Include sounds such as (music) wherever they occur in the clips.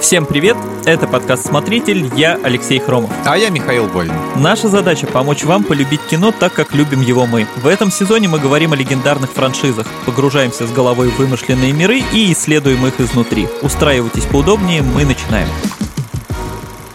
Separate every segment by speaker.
Speaker 1: Всем привет! Это подкаст «Смотритель», я Алексей Хромов.
Speaker 2: А я Михаил Вольн.
Speaker 1: Наша задача – помочь вам полюбить кино так, как любим его мы. В этом сезоне мы говорим о легендарных франшизах, погружаемся с головой в вымышленные миры и исследуем их изнутри. Устраивайтесь поудобнее, мы начинаем.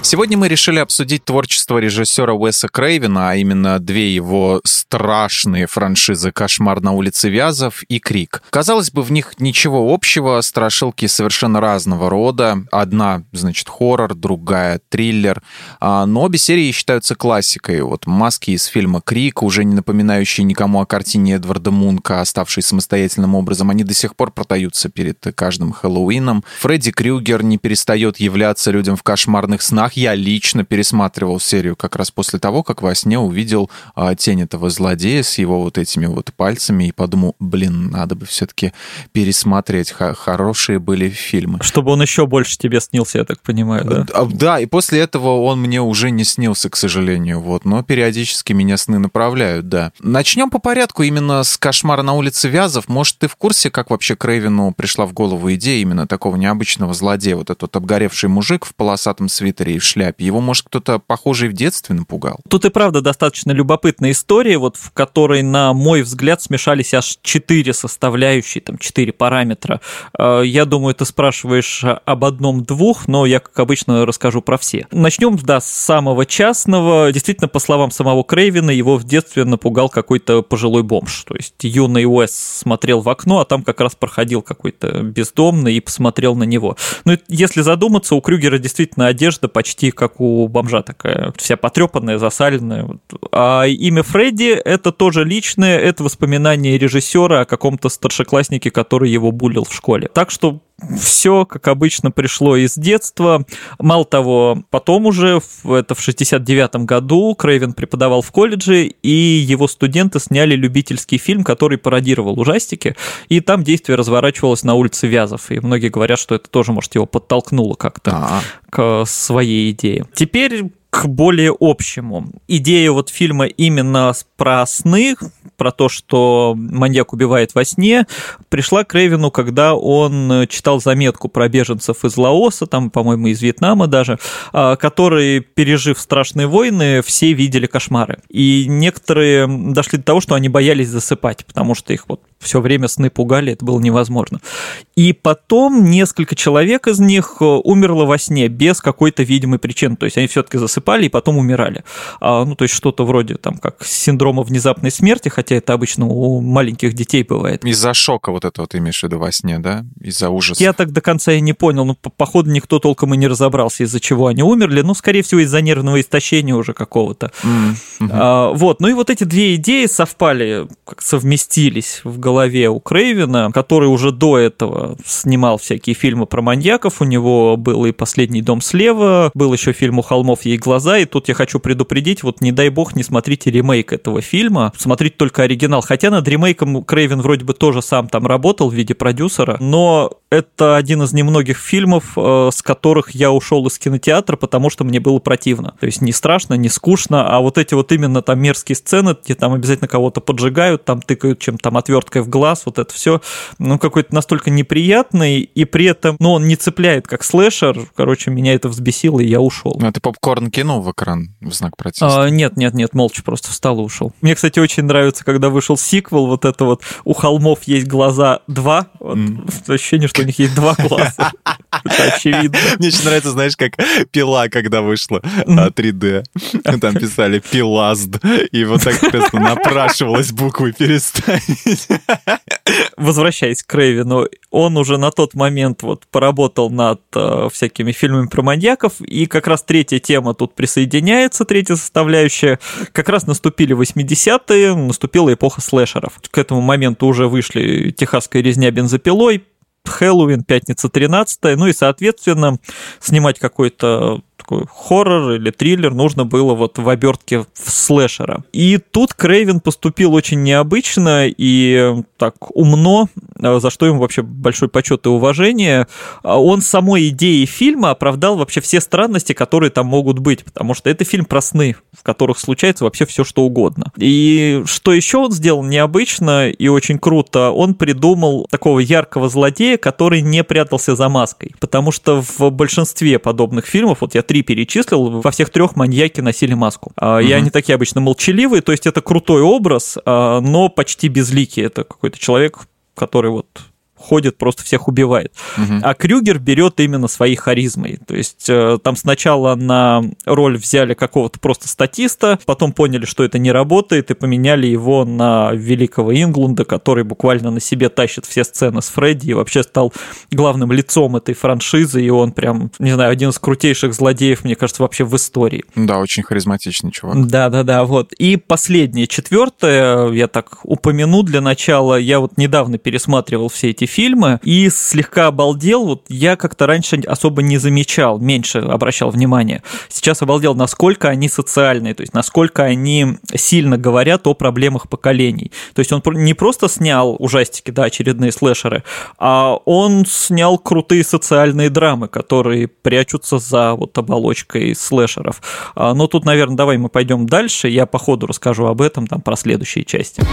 Speaker 2: Сегодня мы решили обсудить творчество режиссера Уэса Крейвена, а именно две его страшные франшизы «Кошмар на улице Вязов» и «Крик». Казалось бы, в них ничего общего, страшилки совершенно разного рода. Одна, значит, хоррор, другая — триллер. А, но обе серии считаются классикой. Вот маски из фильма «Крик», уже не напоминающие никому о картине Эдварда Мунка, оставшие самостоятельным образом, они до сих пор продаются перед каждым Хэллоуином. Фредди Крюгер не перестает являться людям в кошмарных снах, я лично пересматривал серию как раз после того, как во сне увидел а, тень этого злодея с его вот этими вот пальцами и подумал, блин, надо бы все-таки пересмотреть. Х- хорошие были фильмы.
Speaker 1: Чтобы он еще больше тебе снился, я так понимаю, да?
Speaker 2: А, Да, и после этого он мне уже не снился, к сожалению, вот, но периодически меня сны направляют, да. Начнем по порядку именно с «Кошмара на улице Вязов». Может, ты в курсе, как вообще Крейвину пришла в голову идея именно такого необычного злодея, вот этот обгоревший мужик в полосатом свитере и в шляпе? Его, может, кто-то похожий в детстве напугал?
Speaker 1: Тут и правда достаточно любопытная история, вот в которой, на мой взгляд, смешались аж четыре составляющие, там четыре параметра. Э, Я думаю, ты спрашиваешь об одном-двух, но я, как обычно, расскажу про все. Начнем, да, с самого частного. Действительно, по словам самого Крейвина, его в детстве напугал какой-то пожилой бомж. То есть юный Уэс смотрел в окно, а там как раз проходил какой-то бездомный и посмотрел на него. Ну, и если задуматься, у Крюгера действительно одежда почти как у бомжа такая, вся потрепанная, засаленная. А имя Фредди — это тоже личное, это воспоминание режиссера о каком-то старшекласснике, который его булил в школе. Так что все, как обычно, пришло из детства. Мало того, потом уже, в- это в 69 году, Крейвен преподавал в колледже, и его студенты сняли любительский фильм, который пародировал ужастики, и там действие разворачивалось на улице Вязов, и многие говорят, что это тоже, может, его подтолкнуло как-то
Speaker 2: А,
Speaker 1: к своей идее. Теперь к более общему. Идея вот фильма именно про сны, про то, что маньяк убивает во сне, пришла к Рейвину, когда он э, читал заметку про беженцев из Лаоса, там, по-моему, из Вьетнама даже, а, которые, пережив страшные войны, все видели кошмары. И некоторые дошли до того, что они боялись засыпать, потому что их вот все время сны пугали, это было невозможно. И потом несколько человек из них э, умерло во сне без какой-то видимой причины. То есть они все-таки засыпали и потом умирали. А, ну, то есть что-то вроде там как синдрома внезапной смерти, хотя это обычно у маленьких детей бывает.
Speaker 2: из-за шока вот этого ты имеешь в виду во сне, да? Из-за ужаса.
Speaker 1: Я так до конца и не понял, ну, по- походу, никто толком и не разобрался, из-за чего они умерли, ну, скорее всего, из-за нервного истощения уже какого-то.
Speaker 2: Мгм.
Speaker 1: А, вот, ну и вот эти две идеи совпали, как совместились в голове у Крейвена, который уже до этого снимал всякие фильмы про маньяков. У него был и «Последний дом слева», был еще фильм «У холмов ей глаза», и тут я хочу предупредить, вот не дай бог не смотрите ремейк этого фильма, смотрите только оригинал. Хотя над ремейком Крейвен вроде бы тоже сам там работал в виде продюсера, но это один из немногих фильмов, э, с которых я ушел из кинотеатра, потому что мне было противно. То есть не страшно, не скучно, а вот эти вот именно там мерзкие сцены, где там обязательно кого-то поджигают, там тыкают чем там отверткой в глаз, вот это все, ну, какой-то настолько неприятный, и при этом, ну, он не цепляет как слэшер, короче, меня это взбесило, и я ушел.
Speaker 2: Ну, ты попкорн кинул в экран в знак протеста.
Speaker 1: А, нет, нет, нет, молча просто встал и ушел. Мне, кстати, очень нравится, когда вышел сиквел, вот это вот «У холмов есть глаза два», вот,
Speaker 2: М. (laughs)
Speaker 1: ощущение, что у них есть два глаза. (laughs) Это очевидно.
Speaker 2: Мне очень нравится, знаешь, как пила, когда вышла а, 3D. (laughs) Там писали пилазд. И вот так, соответственно, напрашивалось буквы переставить.
Speaker 1: Возвращаясь к Крейвину, он уже на тот момент вот поработал над э, всякими фильмами про маньяков, и как раз третья тема тут присоединяется, третья составляющая. Как раз наступили 80-е, наступила эпоха слэшеров. К этому моменту уже вышли «Техасская резня бензопилой», Хэллоуин, пятница 13 ну и, соответственно, снимать какой-то такой хоррор или триллер нужно было вот в обертке в слэшера. И тут Крейвен поступил очень необычно и так умно, за что ему вообще большой почет и уважение. Он самой идеей фильма оправдал вообще все странности, которые там могут быть, потому что это фильм про сны, в которых случается вообще все, что угодно. И что еще он сделал необычно и очень круто, он придумал такого яркого злодея, который не прятался за маской, потому что в большинстве подобных фильмов, вот я три перечислил, во всех трех маньяки носили маску. Угу. И они такие обычно молчаливые, то есть это крутой образ, а, но почти безликий. Это какой-то человек, который вот ходит, просто всех убивает. Угу. А Крюгер берет именно своей харизмой. То есть э, там сначала на роль взяли какого-то просто статиста, потом поняли, что это не работает, и поменяли его на великого Инглунда, который буквально на себе тащит все сцены с Фредди и вообще стал главным лицом этой франшизы, и он прям, не знаю, один из крутейших злодеев, мне кажется, вообще в истории.
Speaker 2: Да, очень харизматичный чувак.
Speaker 1: Да-да-да, вот. И последнее, четвертое, я так упомяну для начала, я вот недавно пересматривал все эти фильмы и слегка обалдел. Вот я как-то раньше особо не замечал, меньше обращал внимание. Сейчас обалдел, насколько они социальные, то есть насколько они сильно говорят о проблемах поколений. То есть он не просто снял ужастики, да, очередные слэшеры, а он снял крутые социальные драмы, которые прячутся за вот оболочкой слэшеров. А, но тут, наверное, давай мы пойдем дальше, я по ходу расскажу об этом, там, про следующие части.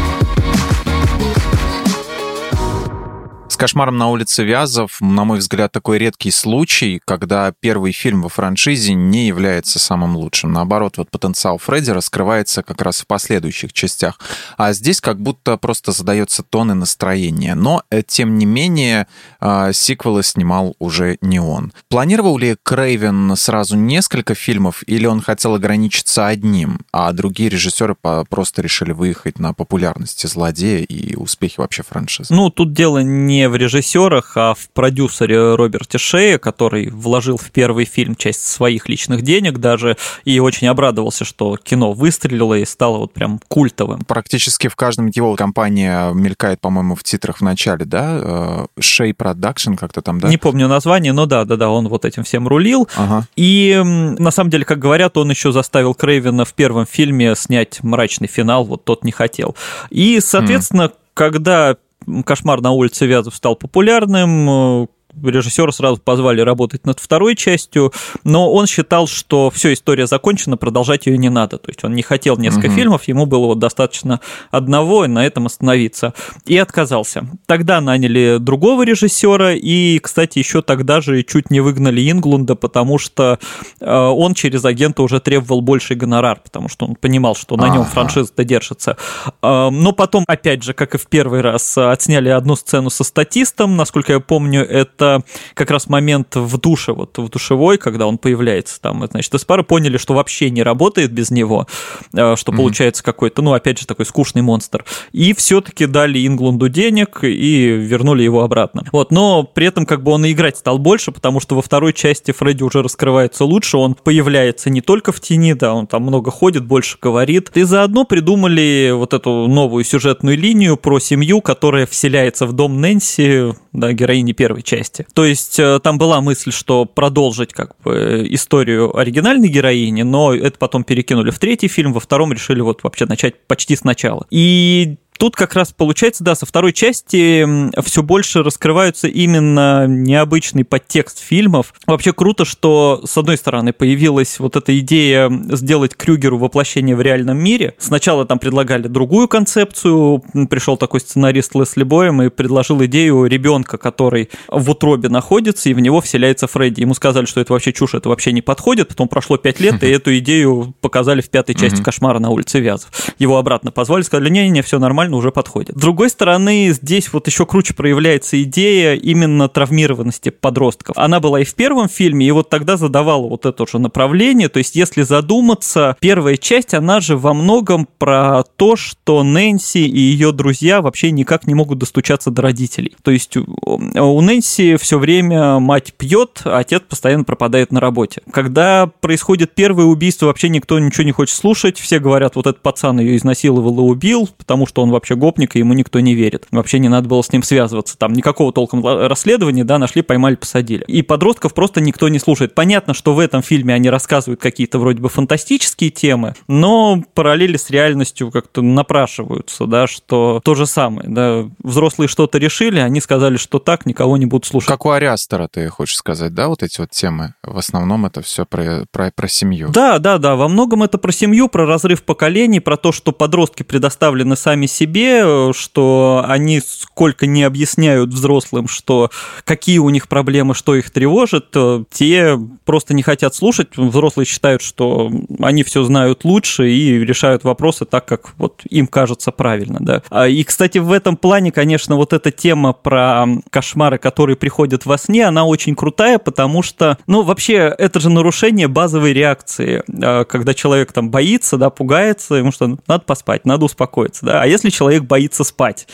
Speaker 2: «Кошмаром на улице Вязов», на мой взгляд, такой редкий случай, когда первый фильм во франшизе не является самым лучшим. Наоборот, вот потенциал Фредди раскрывается как раз в последующих частях. А здесь как будто просто задается тон и настроение. Но, э, тем не менее, а, сиквелы снимал уже не он. Планировал ли Крейвен сразу несколько фильмов, или он хотел ограничиться одним, а другие режиссеры просто решили выехать на популярности злодея и успехи вообще франшизы?
Speaker 1: Ну, тут дело не в режиссерах, а в продюсере Роберте Шее, который вложил в первый фильм часть своих личных денег даже, и очень обрадовался, что кино выстрелило и стало вот прям культовым.
Speaker 2: Практически в каждом его компания мелькает, по-моему, в титрах в начале, да? Shaye Production как-то там, да?
Speaker 1: Не помню название, но да, да, да, он вот этим всем рулил. Ага. И на самом деле, как говорят, он еще заставил Крейвена в первом фильме снять мрачный финал, вот тот не хотел. И, соответственно, mm. когда «Кошмар на улице Вязов» стал популярным, режиссера сразу позвали работать над второй частью, но он считал, что все, история закончена, продолжать ее не надо. То есть он не хотел несколько угу. фильмов, ему было вот достаточно одного, и на этом остановиться. И отказался. Тогда наняли другого режиссера, и, кстати, еще тогда же чуть не выгнали Инглунда, потому что э, он через агента уже требовал больший гонорар, потому что он понимал, что на нем франшиза-то держится. Э, но потом, опять же, как и в первый раз, отсняли одну сцену со статистом, насколько я помню, это как раз момент в душе, вот в душевой, когда он появляется там, значит, Эспара поняли, что вообще не работает без него, э, что mm-hmm. получается какой-то, ну, опять же, такой скучный монстр. И все-таки дали Инглунду денег и вернули его обратно. Вот, но при этом как бы он и играть стал больше, потому что во второй части Фредди уже раскрывается лучше, он появляется не только в тени, да, он там много ходит, больше говорит. И заодно придумали вот эту новую сюжетную линию про семью, которая вселяется в дом Нэнси, да, героини первой части. То есть э, там была мысль, что продолжить как бы историю оригинальной героини, но это потом перекинули в третий фильм, во втором решили вот вообще начать почти сначала. И Тут как раз получается, да, со второй части все больше раскрываются именно необычный подтекст фильмов. Вообще круто, что, с одной стороны, появилась вот эта идея сделать Крюгеру воплощение в реальном мире. Сначала там предлагали другую концепцию, пришел такой сценарист Лесли Боем и предложил идею ребенка, который в утробе находится, и в него вселяется Фредди. Ему сказали, что это вообще чушь, это вообще не подходит. Потом прошло пять лет, и эту идею показали в пятой части «Кошмара на улице Вязов». Его обратно позвали, сказали, не-не-не, все нормально, нормально уже подходит. С другой стороны, здесь вот еще круче проявляется идея именно травмированности подростков. Она была и в первом фильме, и вот тогда задавала вот это же направление. То есть, если задуматься, первая часть, она же во многом про то, что Нэнси и ее друзья вообще никак не могут достучаться до родителей. То есть, у Нэнси все время мать пьет, а отец постоянно пропадает на работе. Когда происходит первое убийство, вообще никто ничего не хочет слушать. Все говорят, вот этот пацан ее изнасиловал и убил, потому что он вообще гопник, и ему никто не верит. Вообще не надо было с ним связываться. Там никакого толком расследования, да, нашли, поймали, посадили. И подростков просто никто не слушает. Понятно, что в этом фильме они рассказывают какие-то вроде бы фантастические темы, но параллели с реальностью как-то напрашиваются, да, что то же самое, да, взрослые что-то решили, они сказали, что так, никого не будут слушать.
Speaker 2: Как у Ариастера, ты хочешь сказать, да, вот эти вот темы? В основном это все про, про, про семью.
Speaker 1: Да, да, да, во многом это про семью, про разрыв поколений, про то, что подростки предоставлены сами себе, что они сколько не объясняют взрослым, что какие у них проблемы, что их тревожит, э, те просто не хотят слушать, взрослые считают, что они все знают лучше и решают вопросы так, как вот им кажется правильно, да. А, и, кстати, в этом плане, конечно, вот эта тема про кошмары, которые приходят во сне, она очень крутая, потому что, ну, вообще, это же нарушение базовой реакции, а, когда человек там боится, да, пугается, ему что, надо поспать, надо успокоиться, да, а если человек боится спать,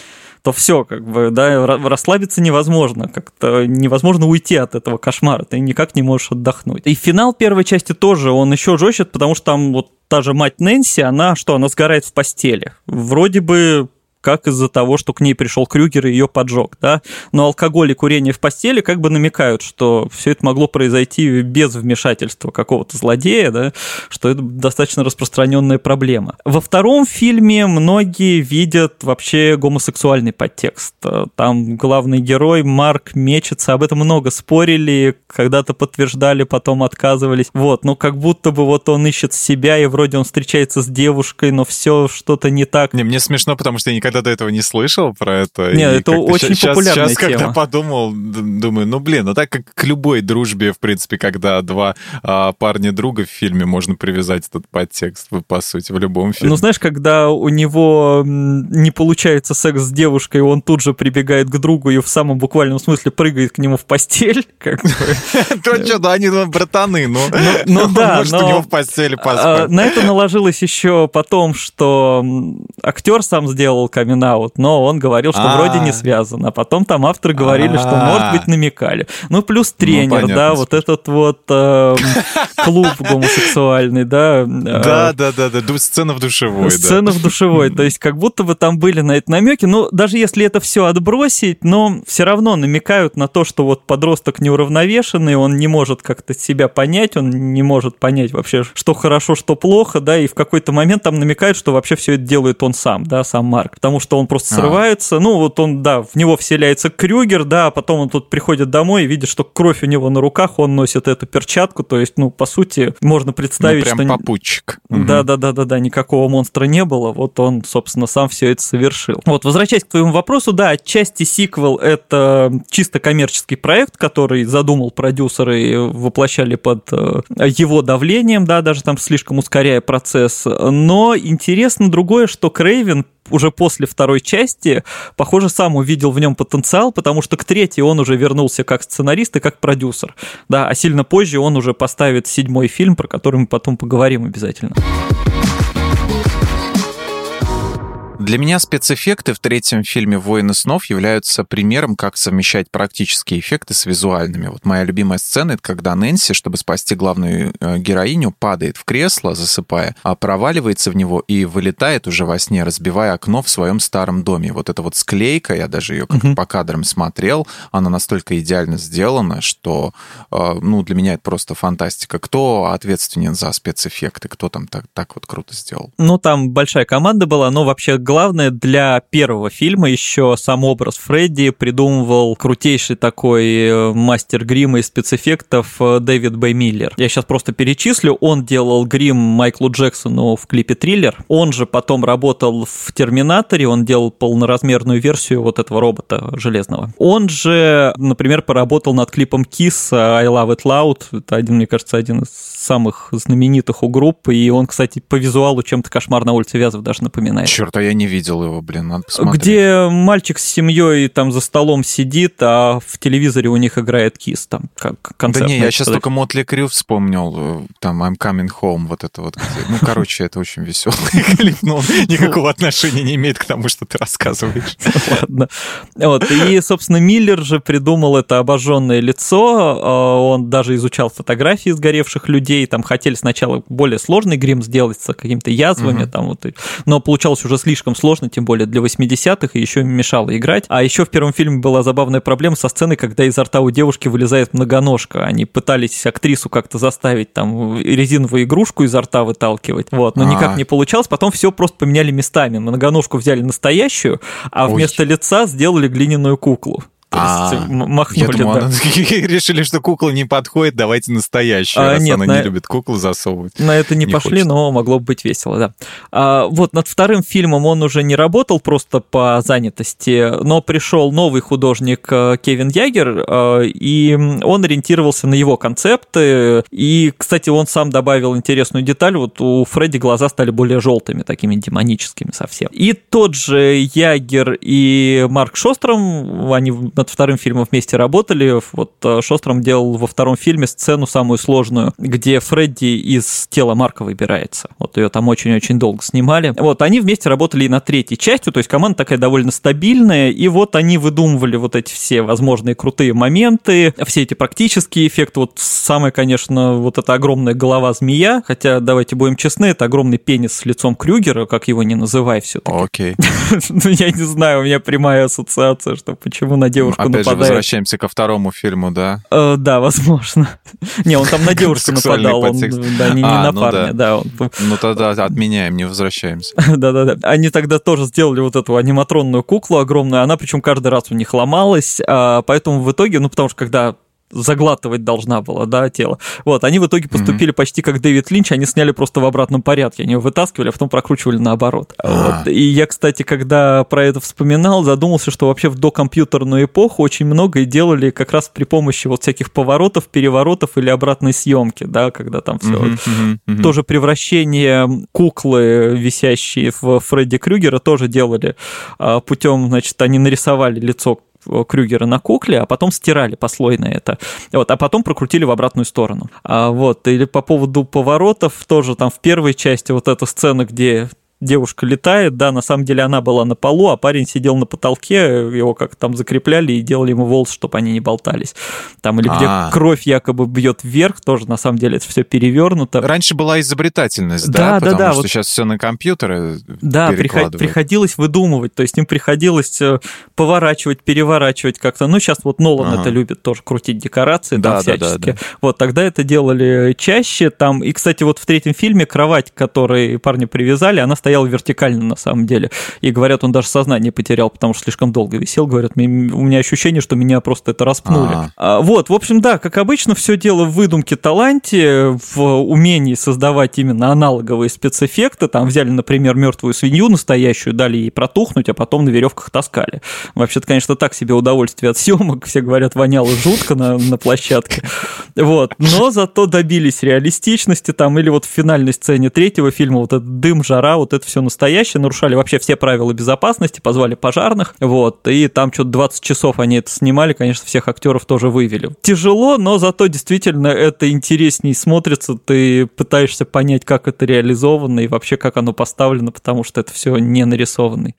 Speaker 1: то все, как бы, да, расслабиться невозможно, как-то невозможно уйти от этого кошмара, ты никак не можешь отдохнуть. И финал первой части тоже, он еще жестче, потому что там вот та же мать Нэнси, она что, она сгорает в постели. Вроде бы как из-за того, что к ней пришел Крюгер и ее поджег, да. Но алкоголь и курение в постели как бы намекают, что все это могло произойти без вмешательства какого-то злодея, да, что это достаточно распространенная проблема. Во втором фильме многие видят вообще гомосексуальный подтекст. Там главный герой Марк мечется, об этом много спорили, когда-то подтверждали, потом отказывались. Вот, но как будто бы вот он ищет себя, и вроде он встречается с девушкой, но все что-то не так.
Speaker 2: Не, мне смешно, потому что я никогда никогда до этого не слышал про это.
Speaker 1: Нет, это очень сейчас, популярная
Speaker 2: сейчас,
Speaker 1: тема.
Speaker 2: когда подумал, думаю, ну, блин, ну так как к любой дружбе, в принципе, когда два а, парня друга в фильме, можно привязать этот подтекст, по сути, в любом фильме.
Speaker 1: Ну, знаешь, когда у него не получается секс с девушкой, он тут же прибегает к другу и в самом буквальном смысле прыгает к нему в постель. (laughs)
Speaker 2: То что, да, они братаны, ну.
Speaker 1: Ну да,
Speaker 2: Может, у него в постели а.
Speaker 1: На это наложилось еще потом, что актер сам сделал камин но он говорил, что А-а-а. вроде не связано. А потом там авторы говорили, что, может быть, намекали. Ну, плюс ну, тренер, ну, да, вот этот вот э, клуб гомосексуальный, да.
Speaker 2: Да, да, да, да, сцена в душевой.
Speaker 1: Сцена в душевой, то есть как будто бы там были на это намеки. Ну, даже если это все отбросить, но все равно намекают на то, что вот подросток неуравновешенный, он не может как-то себя понять, он не может понять вообще, что хорошо, что плохо, да, и в какой-то момент там намекают, что вообще все это делает он сам, да, сам Марк, потому что он просто а. срывается. Ну, вот он, да, в него вселяется Крюгер, да, а потом он тут приходит домой и видит, что кровь у него на руках, он носит эту перчатку, то есть, ну, по сути, можно представить, ну,
Speaker 2: прям что... попутчик.
Speaker 1: Да, да, да, да, да, никакого монстра не было, вот он, собственно, сам все это совершил. Вот, возвращаясь к твоему вопросу, да, отчасти сиквел — это чисто коммерческий проект, который задумал продюсеры и воплощали под э, его давлением, да, даже там слишком ускоряя процесс. Но интересно другое, что Крейвен уже после второй части, похоже, сам увидел в нем потенциал, потому что к третьей он уже вернулся как сценарист и как продюсер. Да, а сильно позже он уже поставит седьмой фильм, про который мы потом поговорим обязательно.
Speaker 2: Для меня спецэффекты в третьем фильме «Воины снов» являются примером, как совмещать практические эффекты с визуальными. Вот моя любимая сцена — это когда Нэнси, чтобы спасти главную э, героиню, падает в кресло, засыпая, а проваливается в него и вылетает уже во сне, разбивая окно в своем старом доме. Вот эта вот склейка, я даже ее как по кадрам смотрел, она настолько идеально сделана, что, э, ну, для меня это просто фантастика. Кто ответственен за спецэффекты? Кто там так, так вот круто сделал?
Speaker 1: Ну, там большая команда была, но вообще главное, для первого фильма еще сам образ Фредди придумывал крутейший такой э, мастер грима и спецэффектов э, Дэвид Бэй Миллер. Я сейчас просто перечислю. Он делал грим Майклу Джексону в клипе «Триллер». Он же потом работал в «Терминаторе», он делал полноразмерную версию вот этого робота железного. Он же, например, поработал над клипом Kiss I Love It Loud. Это один, мне кажется, один из самых знаменитых у группы, и он, кстати, по визуалу чем-то «Кошмар на улице Вязов» даже напоминает.
Speaker 2: Черт, а я не видел его, блин, надо посмотреть.
Speaker 1: Где мальчик с семьей там за столом сидит, а в телевизоре у них играет кис, там, как концерт.
Speaker 2: Да не, я сейчас только Мотли Крю вспомнил, э, там I'm Coming Home, вот это вот. Ну, короче, это очень веселый (laughs) клип, но он никакого отношения не имеет к тому, что ты рассказываешь. (laughs)
Speaker 1: Ладно. Вот, и, собственно, Миллер же придумал это обожженное лицо, а он даже изучал фотографии сгоревших людей, там хотели сначала более сложный грим сделать с какими-то язвами, там вот, но получалось уже слишком сложно, тем более для 80-х, и еще мешало играть. А еще в первом фильме была забавная проблема со сценой, когда изо рта у девушки вылезает многоножка. Они пытались актрису как-то заставить там резиновую игрушку изо рта выталкивать, вот, но А-а-а. никак не получалось. Потом все просто поменяли местами. Многоножку взяли настоящую, а Ой. вместо лица сделали глиняную куклу.
Speaker 2: То а, есть махнули, думал, да. (laughs) решили, что кукла не подходит, давайте настоящую, а, раз нет, она на... не любит куклу засовывать.
Speaker 1: На это не, не пошли, хочет. но могло быть весело, да. А, вот над вторым фильмом он уже не работал просто по занятости, но пришел новый художник э, Кевин Ягер, э, и он ориентировался на его концепты. И, кстати, он сам добавил интересную деталь, вот у Фредди глаза стали более желтыми, такими демоническими совсем. И тот же Ягер и Марк Шостром, они над вторым фильмом вместе работали. Вот э, Шостром делал во втором фильме сцену самую сложную, где Фредди из тела Марка выбирается. Вот ее там очень-очень долго снимали. Вот они вместе работали и над третьей частью, то есть команда такая довольно стабильная, и вот они выдумывали вот эти все возможные крутые моменты, все эти практические эффекты. Вот самое, конечно, вот эта огромная голова змея, хотя, давайте будем честны, это огромный пенис с лицом Крюгера, как его не называй все-таки.
Speaker 2: Окей. (laughs)
Speaker 1: Ну, я не знаю, у меня прямая ассоциация, что почему на девушку девушку
Speaker 2: Опять
Speaker 1: нападает.
Speaker 2: же, возвращаемся ко второму фильму, да?
Speaker 1: Э, да, возможно. (laughs) Не, он там на девушку нападал, он, да, не, а, на ну парня, да.
Speaker 2: Ну тогда отменяем, не возвращаемся. (laughs)
Speaker 1: Да-да-да. Они тогда тоже сделали вот эту аниматронную куклу огромную, она причем каждый раз у них ломалась, а, поэтому в итоге, ну потому что когда заглатывать должна была, да, тело. Вот, они в итоге поступили mm-hmm. почти как Дэвид Линч, они сняли просто в обратном порядке, они его вытаскивали, а потом прокручивали наоборот. А. Вот. И я, кстати, когда про это вспоминал, задумался, что вообще в докомпьютерную эпоху очень многое делали как раз при помощи вот всяких поворотов, переворотов или обратной съемки, да, когда там все. Mm-hmm, mm-hmm, mm-hmm. Тоже превращение куклы, висящие в Фредди Крюгера, тоже делали а, путем, значит, они нарисовали лицо Крюгера на кукле, а потом стирали послойно это. Вот, а потом прокрутили в обратную сторону. А, вот, или по поводу поворотов, тоже там в первой части вот эта сцена, где девушка летает, да, на самом деле она была на полу, а парень сидел на потолке, его как там закрепляли и делали ему волосы, чтобы они не болтались. Там, или где А-а-а. кровь якобы бьет вверх, тоже на самом деле это все перевернуто.
Speaker 2: Раньше была изобретательность, да, да, потому да, что вот... сейчас все на компьютеры
Speaker 1: Да, приходилось выдумывать, то есть им приходилось э, поворачивать, переворачивать как-то. Ну, сейчас вот Нолан ага. это любит тоже крутить декорации, да, там, всячески. Да, да, да. Вот, тогда это делали чаще, там, и, кстати, вот в третьем фильме кровать, которой парни привязали, она стоял вертикально на самом деле. И говорят, он даже сознание потерял, потому что слишком долго висел. Говорят, у меня ощущение, что меня просто это распнули. А. а вот, в общем, да, как обычно, все дело в выдумке, таланте, в умении создавать именно аналоговые спецэффекты. Там взяли, например, мертвую свинью настоящую, дали ей протухнуть, а потом на веревках таскали. Вообще-то, конечно, так себе удовольствие от съемок. Все говорят, воняло жутко на, на площадке. Вот. Но зато добились реалистичности там, или вот в финальной сцене третьего фильма вот этот дым, жара, вот это все настоящее, нарушали вообще все правила безопасности, позвали пожарных, вот, и там что-то 20 часов они это снимали, конечно, всех актеров тоже вывели. Тяжело, но зато действительно это интересней смотрится, ты пытаешься понять, как это реализовано и вообще как оно поставлено, потому что это все не нарисованный.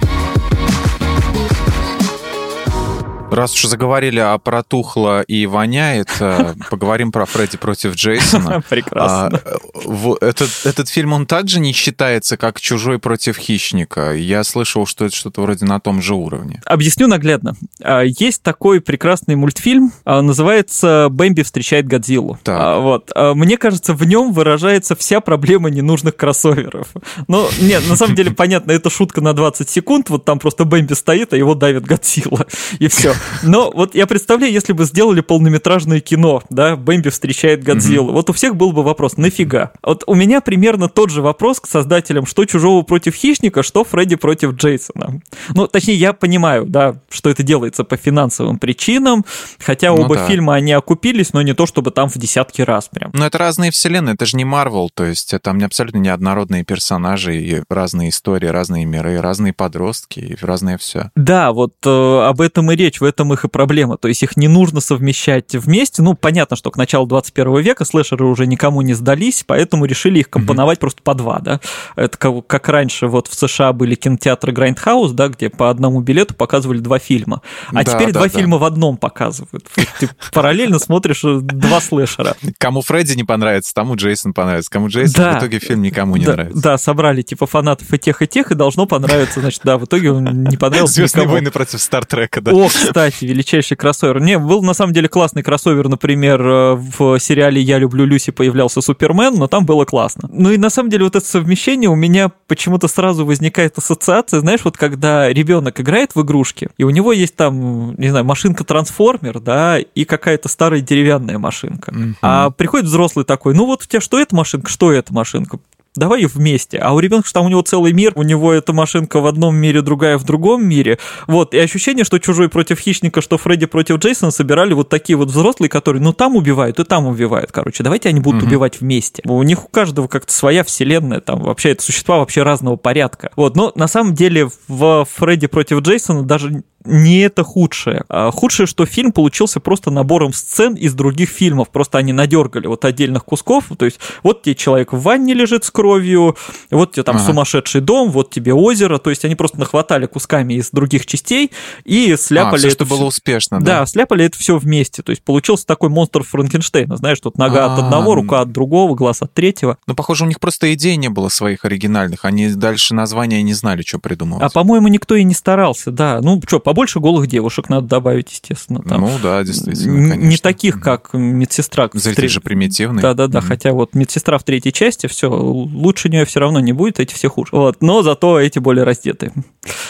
Speaker 2: Раз уж заговорили о протухло и воняет, э, (laughs) поговорим про Фредди против Джейсона. (laughs)
Speaker 1: Прекрасно.
Speaker 2: А, этот, этот фильм, он также не считается, как «Чужой против хищника». Я слышал, что это что-то вроде на том же уровне.
Speaker 1: Объясню наглядно. А, есть такой прекрасный мультфильм, а, называется «Бэмби встречает Годзиллу». Так. Вот. Мне кажется, в нем выражается вся проблема ненужных кроссоверов. Ну, нет, на самом деле, (laughs) понятно, это шутка на 20 секунд, вот там просто Бэмби стоит, а его давит Годзилла, и все. Но вот я представляю, если бы сделали полнометражное кино, да, Бэмби встречает Годзиллу, вот у всех был бы вопрос, нафига? Вот у меня примерно тот же вопрос к создателям, что Чужого против Хищника, что Фредди против Джейсона. Ну, точнее, я понимаю, да, что это делается по финансовым причинам, хотя ну, оба да. фильма, они окупились, но не то, чтобы там в десятки раз прям.
Speaker 2: Но это разные вселенные, это же не Марвел, то есть там абсолютно неоднородные персонажи, и разные истории, разные миры, разные подростки, и разное все.
Speaker 1: Да, вот э, об этом и речь. В этом их и проблема. То есть их не нужно совмещать вместе. Ну, понятно, что к началу 21 века слэшеры уже никому не сдались, поэтому решили их компоновать mm-hmm. просто по два, да. Это как, как раньше вот в США были кинотеатры Grindhouse, да, где по одному билету показывали два фильма. А да, теперь да, два да. фильма в одном показывают. Ты параллельно смотришь э, два слэшера.
Speaker 2: Кому Фредди не понравится, тому Джейсон понравится. Кому Джейсон, да. в итоге фильм никому не
Speaker 1: да,
Speaker 2: нравится.
Speaker 1: Да, собрали типа фанатов и тех, и тех, и должно понравиться, значит, да, в итоге он не понравился
Speaker 2: Звездные никому. войны против Стартрека, да.
Speaker 1: О, кстати, величайший кроссовер. Не, был на самом деле классный кроссовер, например, э, в сериале «Я люблю Люси» появлялся Супермен, но там было классно. Ну и на самом деле вот это совмещение у меня почему-то сразу возникает ассоциация, знаешь, вот когда ребенок играет в игрушки, и у него есть там, не знаю, машинка-трансформер, да, и какая-то старая деревянная машинка. Mm-hmm. А приходит взрослый такой, ну вот у тебя что эта машинка, что эта машинка? Давай вместе. А у ребенка, что там у него целый мир, у него эта машинка в одном мире, другая в другом мире. Вот, и ощущение, что чужой против хищника, что Фредди против Джейсона собирали вот такие вот взрослые, которые, ну, там убивают и там убивают, короче. Давайте они будут угу. убивать вместе. У них у каждого как-то своя вселенная, там вообще это существа вообще разного порядка. Вот, но на самом деле в Фредди против Джейсона даже не это худшее. А худшее, что фильм получился просто набором сцен из других фильмов. Просто они надергали вот отдельных кусков. То есть вот тебе человек в ванне лежит с кровью, вот тебе там ага. сумасшедший дом, вот тебе озеро. То есть они просто нахватали кусками из других частей и сляпали а, все,
Speaker 2: это. что было успешно, да?
Speaker 1: Да, сляпали это все вместе. То есть получился такой монстр Франкенштейна. Знаешь, тут нога А-а-а. от одного, рука от другого, глаз от третьего.
Speaker 2: Ну, похоже, у них просто идей не было своих оригинальных. Они дальше названия не знали, что придумывать.
Speaker 1: А, по-моему, никто и не старался, да. Ну, что, по побольше голых девушек надо добавить, естественно. Там.
Speaker 2: Ну да, действительно, конечно.
Speaker 1: Не таких, как медсестра.
Speaker 2: Зритель треть... же примитивный.
Speaker 1: Да-да-да, mm-hmm. хотя вот медсестра в третьей части, все, лучше нее все равно не будет, эти все хуже. Вот, но зато эти более раздетые. (laughs)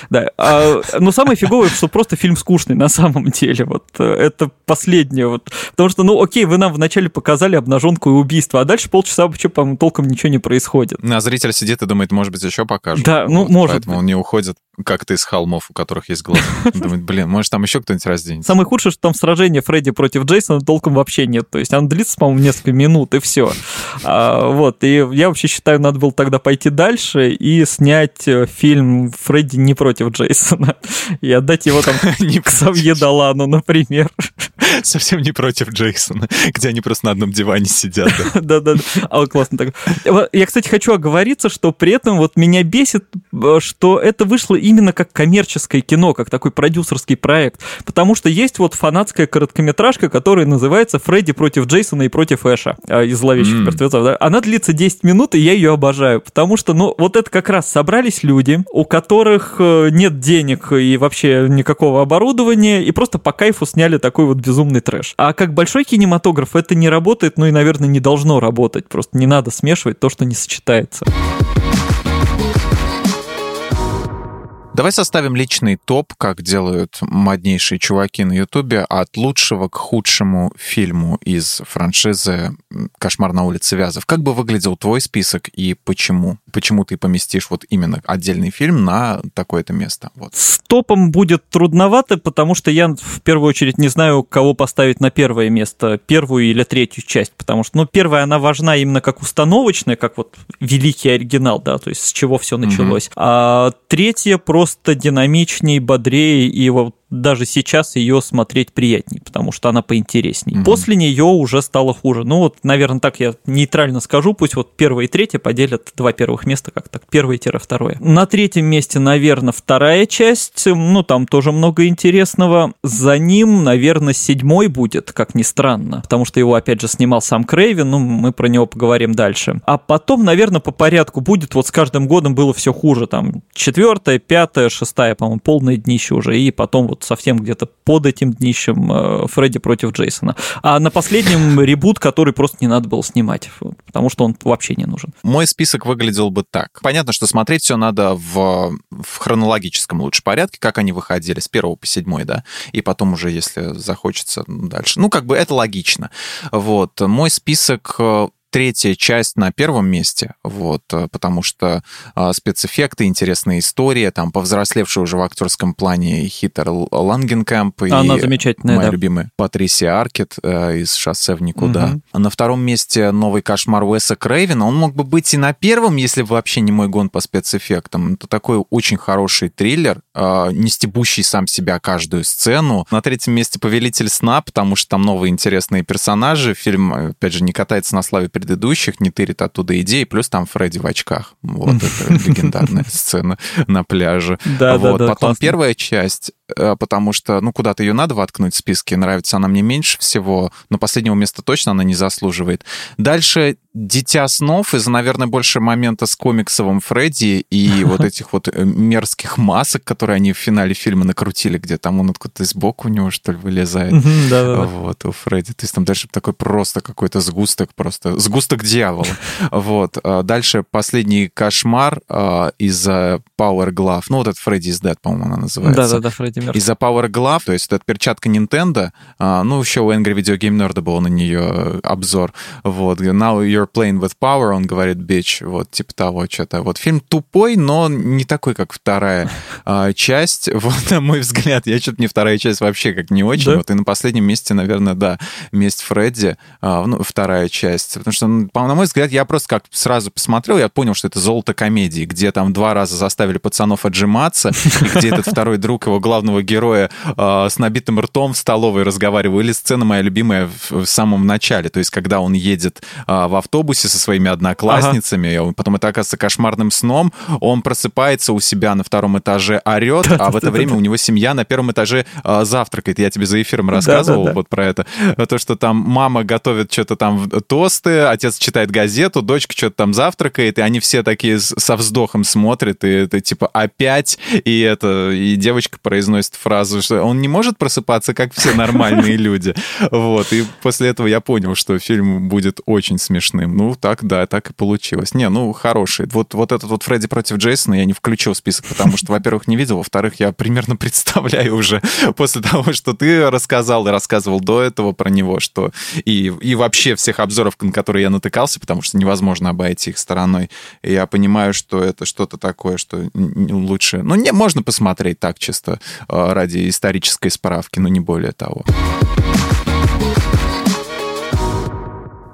Speaker 1: Да, а, но самое фиговое, что просто фильм скучный на самом деле, вот это последнее, вот, потому что, ну окей, вы нам вначале показали обнаженку и убийство, а дальше полчаса вообще, по-моему, толком ничего не происходит.
Speaker 2: А зритель сидит и думает, может быть, еще покажут.
Speaker 1: Да, ну, вот, может.
Speaker 2: Поэтому он не уходит как-то из холмов, у которых есть глаза. (laughs) Думает, блин, может, там еще кто-нибудь разденется.
Speaker 1: Самое худшее, что там сражение Фредди против Джейсона толком вообще нет. То есть оно длится, по-моему, несколько минут, и все. А, вот, и я вообще считаю, надо было тогда пойти дальше и снять э, фильм Фредди не против Джейсона. И отдать его там к Савье Далану, например.
Speaker 2: Совсем не против Джейсона, где они просто на одном диване сидят. (laughs)
Speaker 1: Да-да-да. А, классно так. Я, кстати, хочу оговориться, что при этом вот меня бесит, э, что это вышло именно как коммерческое кино, как такой продюсерский проект. Потому что есть вот фанатская короткометражка, которая называется «Фредди против Джейсона и против Эша» э, из «Зловещих mm. мертвецов». Да? Она длится 10 минут, и я ее обожаю. Потому что, ну, вот это как раз собрались люди, у которых э, нет денег и вообще никакого оборудования, и просто по кайфу сняли такой вот безумный трэш. А как большой кинематограф это не работает, ну и, наверное, не должно работать. Просто не надо смешивать то, что не сочетается.
Speaker 2: Давай составим личный топ, как делают моднейшие чуваки на Ютубе, от лучшего к худшему фильму из франшизы «Кошмар на улице Вязов». Как бы выглядел твой список и почему? Почему ты поместишь вот именно отдельный фильм на такое-то место? Вот.
Speaker 1: С топом будет трудновато, потому что я в первую очередь не знаю, кого поставить на первое место, первую или третью часть, потому что, ну, первая, она важна именно как установочная, как вот великий оригинал, да, то есть с чего все началось. Mm-hmm. А третья просто динамичнее, бодрее, и вот даже сейчас ее смотреть приятнее, потому что она поинтереснее. Mm-hmm. После нее уже стало хуже. Ну вот, наверное, так я нейтрально скажу, пусть вот первое и третье поделят два первых места, как так, первое-второе. На третьем месте, наверное, вторая часть, ну там тоже много интересного. За ним, наверное, седьмой будет, как ни странно, потому что его, опять же, снимал сам Крейвен, ну мы про него поговорим дальше. А потом, наверное, по порядку будет, вот с каждым годом было все хуже, там четвертая, пятая, шестая, по-моему, полное днище уже, и потом вот вот совсем где-то под этим днищем э, Фредди против Джейсона. А на последнем (laughs) ребут, который просто не надо было снимать, потому что он вообще не нужен.
Speaker 2: Мой список выглядел бы так. Понятно, что смотреть все надо в, в хронологическом лучше порядке, как они выходили с первого по седьмой, да, и потом уже, если захочется, дальше. Ну, как бы это логично. Вот. Мой список э, третья часть на первом месте, вот, э, потому что а, спецэффекты, интересная история, там повзрослевшая уже в актерском плане Хитер Лангенкэмп и
Speaker 1: Она замечательная,
Speaker 2: моя
Speaker 1: да.
Speaker 2: любимая Патрисия Аркет э, из «Шоссе в никуда».
Speaker 1: Мгм.
Speaker 2: А на втором месте новый кошмар Уэса Крейвена. Он мог бы быть и на первом, если бы вообще не мой гон по спецэффектам. Это такой очень хороший триллер, э, не стебущий сам себя каждую сцену. На третьем месте «Повелитель сна», потому что там новые интересные персонажи. Фильм, опять же, не катается на славе предыдущих, не тырит оттуда идеи, плюс там Фредди в очках. Вот это (laughs) легендарная сцена на пляже.
Speaker 1: Да, да,
Speaker 2: Вот.
Speaker 1: да,
Speaker 2: Потом
Speaker 1: классно.
Speaker 2: первая часть, потому что, ну, куда-то ее надо воткнуть в списке, нравится она мне меньше всего, но последнего места точно она не заслуживает. Дальше «Дитя снов» из-за, наверное, больше момента с комиксовым Фредди и (laughs) вот этих вот э, мерзких масок, которые они в финале фильма накрутили, где там он откуда-то сбоку у него, что ли, вылезает. Вот, у Фредди. То есть там дальше такой просто какой-то сгусток, просто сгусток дьявола. (laughs) Вот. А Дальше последний кошмар а, из-за Power Glove. Ну, вот это Фредди is Dead, по-моему, она называется.
Speaker 1: Да, да, да, Фредди Меркьюри.
Speaker 2: Из-за Power Glove, то есть это перчатка Nintendo, а, ну, еще у Angry Video Game Nerd был на нее э, обзор, вот, Now you're playing with power, он говорит, bitch, вот, типа того, что-то. Вот, фильм тупой, но не такой, как вторая а, часть, (laughs) вот, на мой взгляд, я что-то мне вторая часть вообще как не очень,
Speaker 1: Да?
Speaker 2: вот, и на последнем месте, наверное, да, «Месть Фредди», а, ну, вторая часть, потому что, на мой взгляд, я просто как сразу посмотрел, я понял, что это золото комедии, где там два раза заставили пацанов отжиматься, и где этот второй друг его главного героя э, с набитым ртом в столовой разговаривал. Или сцена моя любимая в, в самом начале, то есть когда он едет э, в автобусе со своими одноклассницами, он- потом это оказывается кошмарным сном, он просыпается у себя на втором этаже, орет, а в это время у него семья на первом этаже э, завтракает. Я тебе за эфиром рассказывал вот про это. То, что там мама готовит что-то там тосты, отец читает газету, дочка что-то там завтракает, и они все такие со вздохом смотрят, и это типа опять, и это, и девочка произносит фразу, что он не может просыпаться, как все нормальные (laughs) люди. Вот, и после этого я понял, что фильм будет очень смешным. Ну, так, да, так и получилось. Не, ну, хороший. Вот, вот этот вот Фредди против Джейсона я не включил в список, потому что, во-первых, не видел, во-вторых, я примерно (laughs) представляю уже после того, что ты рассказал и рассказывал до этого про него, что и, и вообще всех обзоров, на которые я натыкался, потому что невозможно обойти их стороной, и я понимаю, что это что-то такое, что лучше... Ну, не, можно посмотреть так чисто ради исторической справки, но не более того.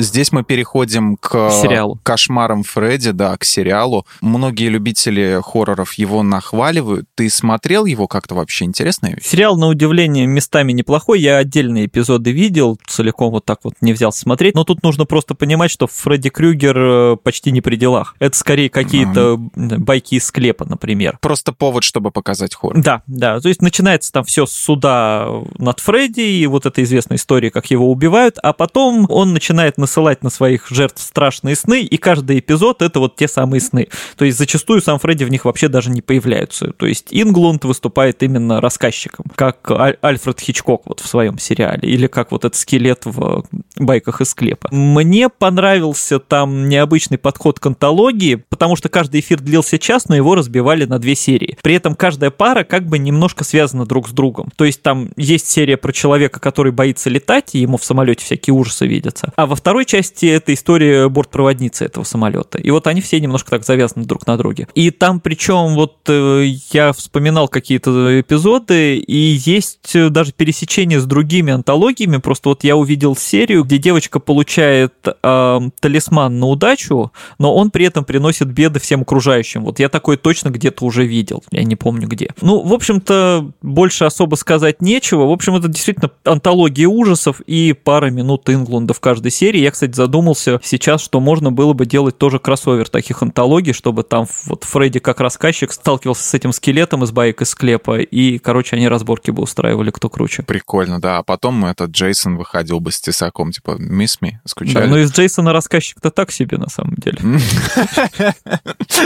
Speaker 2: Здесь мы переходим к
Speaker 1: Сериалу.
Speaker 2: кошмарам Фредди, да, к сериалу. Многие любители хорроров его нахваливают. Ты смотрел его как-то вообще? Интересная вещь?
Speaker 1: Сериал, на удивление, местами неплохой. Я отдельные эпизоды видел, целиком вот так вот не взялся смотреть. Но тут нужно просто понимать, что Фредди Крюгер э, почти не при делах. Это скорее какие-то байки из склепа, например.
Speaker 2: Просто повод, чтобы показать хоррор.
Speaker 1: Да, да. То есть начинается там все с суда над Фредди и вот эта известная история, как его убивают, а потом он начинает насылать на своих жертв страшные сны, и каждый эпизод это вот те самые сны. То есть зачастую сам Фредди в них вообще даже не появляются. То есть Инглунд выступает именно рассказчиком, как Аль- Альфред Хичкок вот в своем сериале, или как вот этот скелет в байках из склепа. Мне понравился там необычный подход к антологии, потому что каждый эфир длился час, но его разбивали на две серии. При этом каждая пара как бы немножко связана друг с другом. То есть там есть серия про человека, который боится летать, и ему в самолете всякие ужасы видятся. А во второй части это история бортпроводницы этого самолета. И вот они все немножко так завязаны друг на друге. И там причем вот э, я вспоминал какие-то эпизоды, и есть э, даже пересечение с другими антологиями. Просто вот я увидел серию, где девочка получает э, талисман на удачу, но он при этом приносит беды всем окружающим. Вот я такой точно где-то уже видел, я не помню где. Ну, в общем-то, больше особо сказать нечего. В общем, это действительно антология ужасов и пара минут Инглунда в каждой серии. Я, кстати, задумался сейчас, что можно было бы делать тоже кроссовер таких антологий, чтобы там вот Фредди как рассказчик сталкивался с этим скелетом из баек из склепа, и, короче, они разборки бы устраивали, кто круче.
Speaker 2: Прикольно, да. А потом этот Джейсон выходил бы с тесаком, типа, «Miss me?»
Speaker 1: Да,
Speaker 2: Скучали?
Speaker 1: но из Джейсона рассказчик-то так себе, на самом деле. (laughs)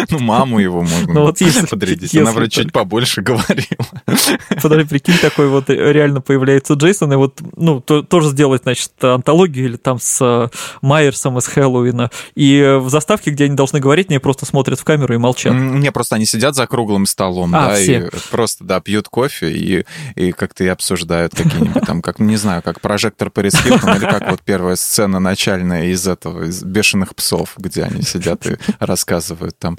Speaker 2: Ну, маму его можно
Speaker 1: Ну,
Speaker 2: подрядить. Она вроде чуть побольше говорила. (laughs)
Speaker 1: Подожди, прикинь, такой вот реально появляется Джейсон, и вот, ну, то- тоже сделать, значит, антологию или там с Майерсом из Хэллоуина. И в заставке, где они должны говорить, они просто смотрят в камеру и молчат.
Speaker 2: Не, просто они сидят за круглым столом, а, да, все. и просто, да, пьют кофе и, и как-то и обсуждают какие-нибудь там, как, не знаю, как прожектор Пэрис Хилтон, или как вот первая сцена начальная из этого, из «Бешеных псов», где они сидят и рассказывают там.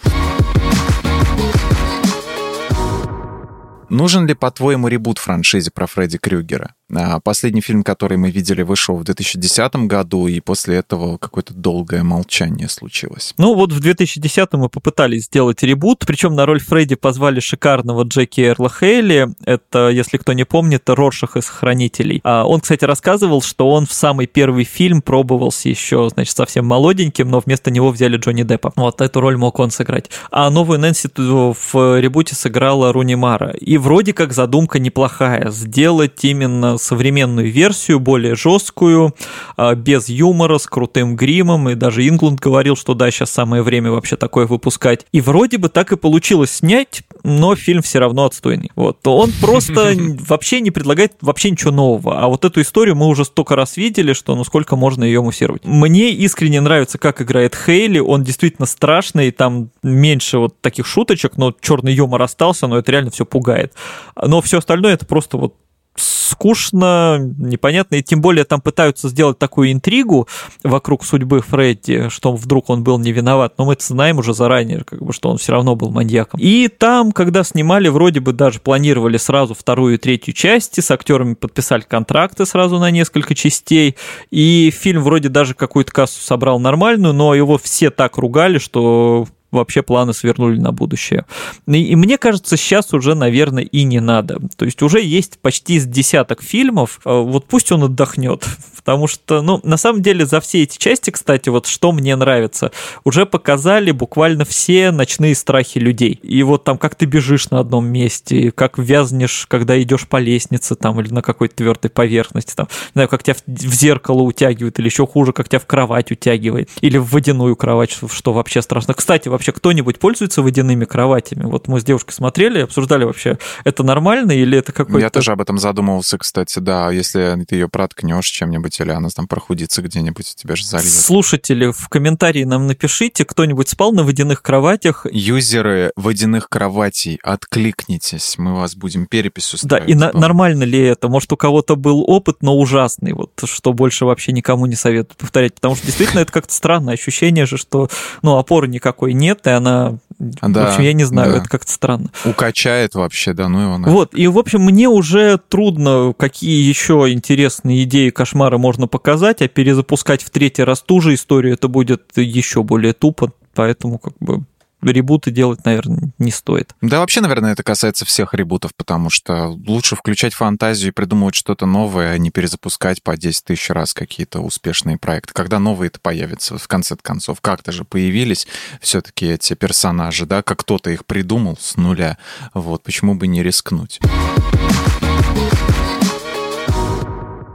Speaker 2: Нужен ли, по-твоему, ребут франшизе про Фредди Крюгера? А, последний фильм, который мы видели, вышел в 2010 году, и после этого какое-то долгое молчание случилось.
Speaker 1: Ну вот в 2010 мы попытались сделать ребут, причем на роль Фредди позвали шикарного Джеки Эрла Хейли. Это, если кто не помнит, Роршах из «Хранителей». А он, кстати, рассказывал, что он в самый первый фильм пробовался еще, значит, совсем молоденьким, но вместо него взяли Джонни Деппа. Вот эту роль мог он сыграть. А новую Нэнси в ребуте сыграла Руни Мара. И вроде как задумка неплохая. Сделать именно современную версию, более жесткую, а, без юмора, с крутым гримом, и даже Ингланд говорил, что да, сейчас самое время вообще такое выпускать. И вроде бы так и получилось снять, но фильм все равно отстойный. Вот. Он просто (laughs) вообще не предлагает вообще ничего нового. А вот эту историю мы уже столько раз видели, что ну сколько можно ее муссировать. Мне искренне нравится, как играет Хейли. Он действительно страшный, там меньше вот таких шуточек, но черный юмор остался, но это реально все пугает. Но все остальное это просто вот скучно, непонятно, и тем более там пытаются сделать такую интригу вокруг судьбы Фредди, что вдруг он был не виноват, но мы это знаем уже заранее, как бы, что он все равно был маньяком. И там, когда снимали, вроде бы даже планировали сразу вторую и третью части, с актерами подписали контракты сразу на несколько частей, и фильм вроде даже какую-то кассу собрал нормальную, но его все так ругали, что вообще планы свернули на будущее. И, мне кажется, сейчас уже, наверное, и не надо. То есть уже есть почти с десяток фильмов, э, вот пусть он отдохнет, (laughs) потому что, ну, на самом деле за все эти части, кстати, вот что мне нравится, уже показали буквально все ночные страхи людей. И вот там, как ты бежишь на одном месте, как вязнешь, когда идешь по лестнице там или на какой-то твердой поверхности, там, не знаю, как тебя в зеркало утягивает, или еще хуже, как тебя в кровать утягивает, или в водяную кровать, что вообще страшно. Кстати, вообще кто-нибудь пользуется водяными кроватями? Вот мы с девушкой смотрели, обсуждали вообще, это нормально или это какой-то...
Speaker 2: Я тоже об этом задумывался, кстати, да. Если ты ее проткнешь чем-нибудь или она там прохудится где-нибудь, тебя же зальет.
Speaker 1: Слушатели, в комментарии нам напишите, кто-нибудь спал на водяных кроватях?
Speaker 2: Юзеры водяных кроватей, откликнитесь, мы вас будем перепись
Speaker 1: Да, и на- нормально ли это? Может, у кого-то был опыт, но ужасный, вот что больше вообще никому не советую повторять, потому что действительно это как-то странное ощущение же, что, ну, опоры никакой нет, нет, и она... Да, в общем, я не знаю, да. это как-то странно.
Speaker 2: Укачает вообще, да, ну его
Speaker 1: нафиг. Вот, и, в общем, мне уже трудно, какие еще интересные идеи кошмара можно показать, а перезапускать в третий раз ту же историю, это будет еще более тупо, поэтому как бы ребуты делать, наверное, не стоит.
Speaker 2: Да, вообще, наверное, это касается всех ребутов, потому что лучше включать фантазию и придумывать что-то новое, а не перезапускать по 10 тысяч раз какие-то успешные проекты. Когда новые-то появятся, в конце концов, как-то же появились все-таки эти персонажи, да, как кто-то их придумал с нуля, вот, почему бы не рискнуть?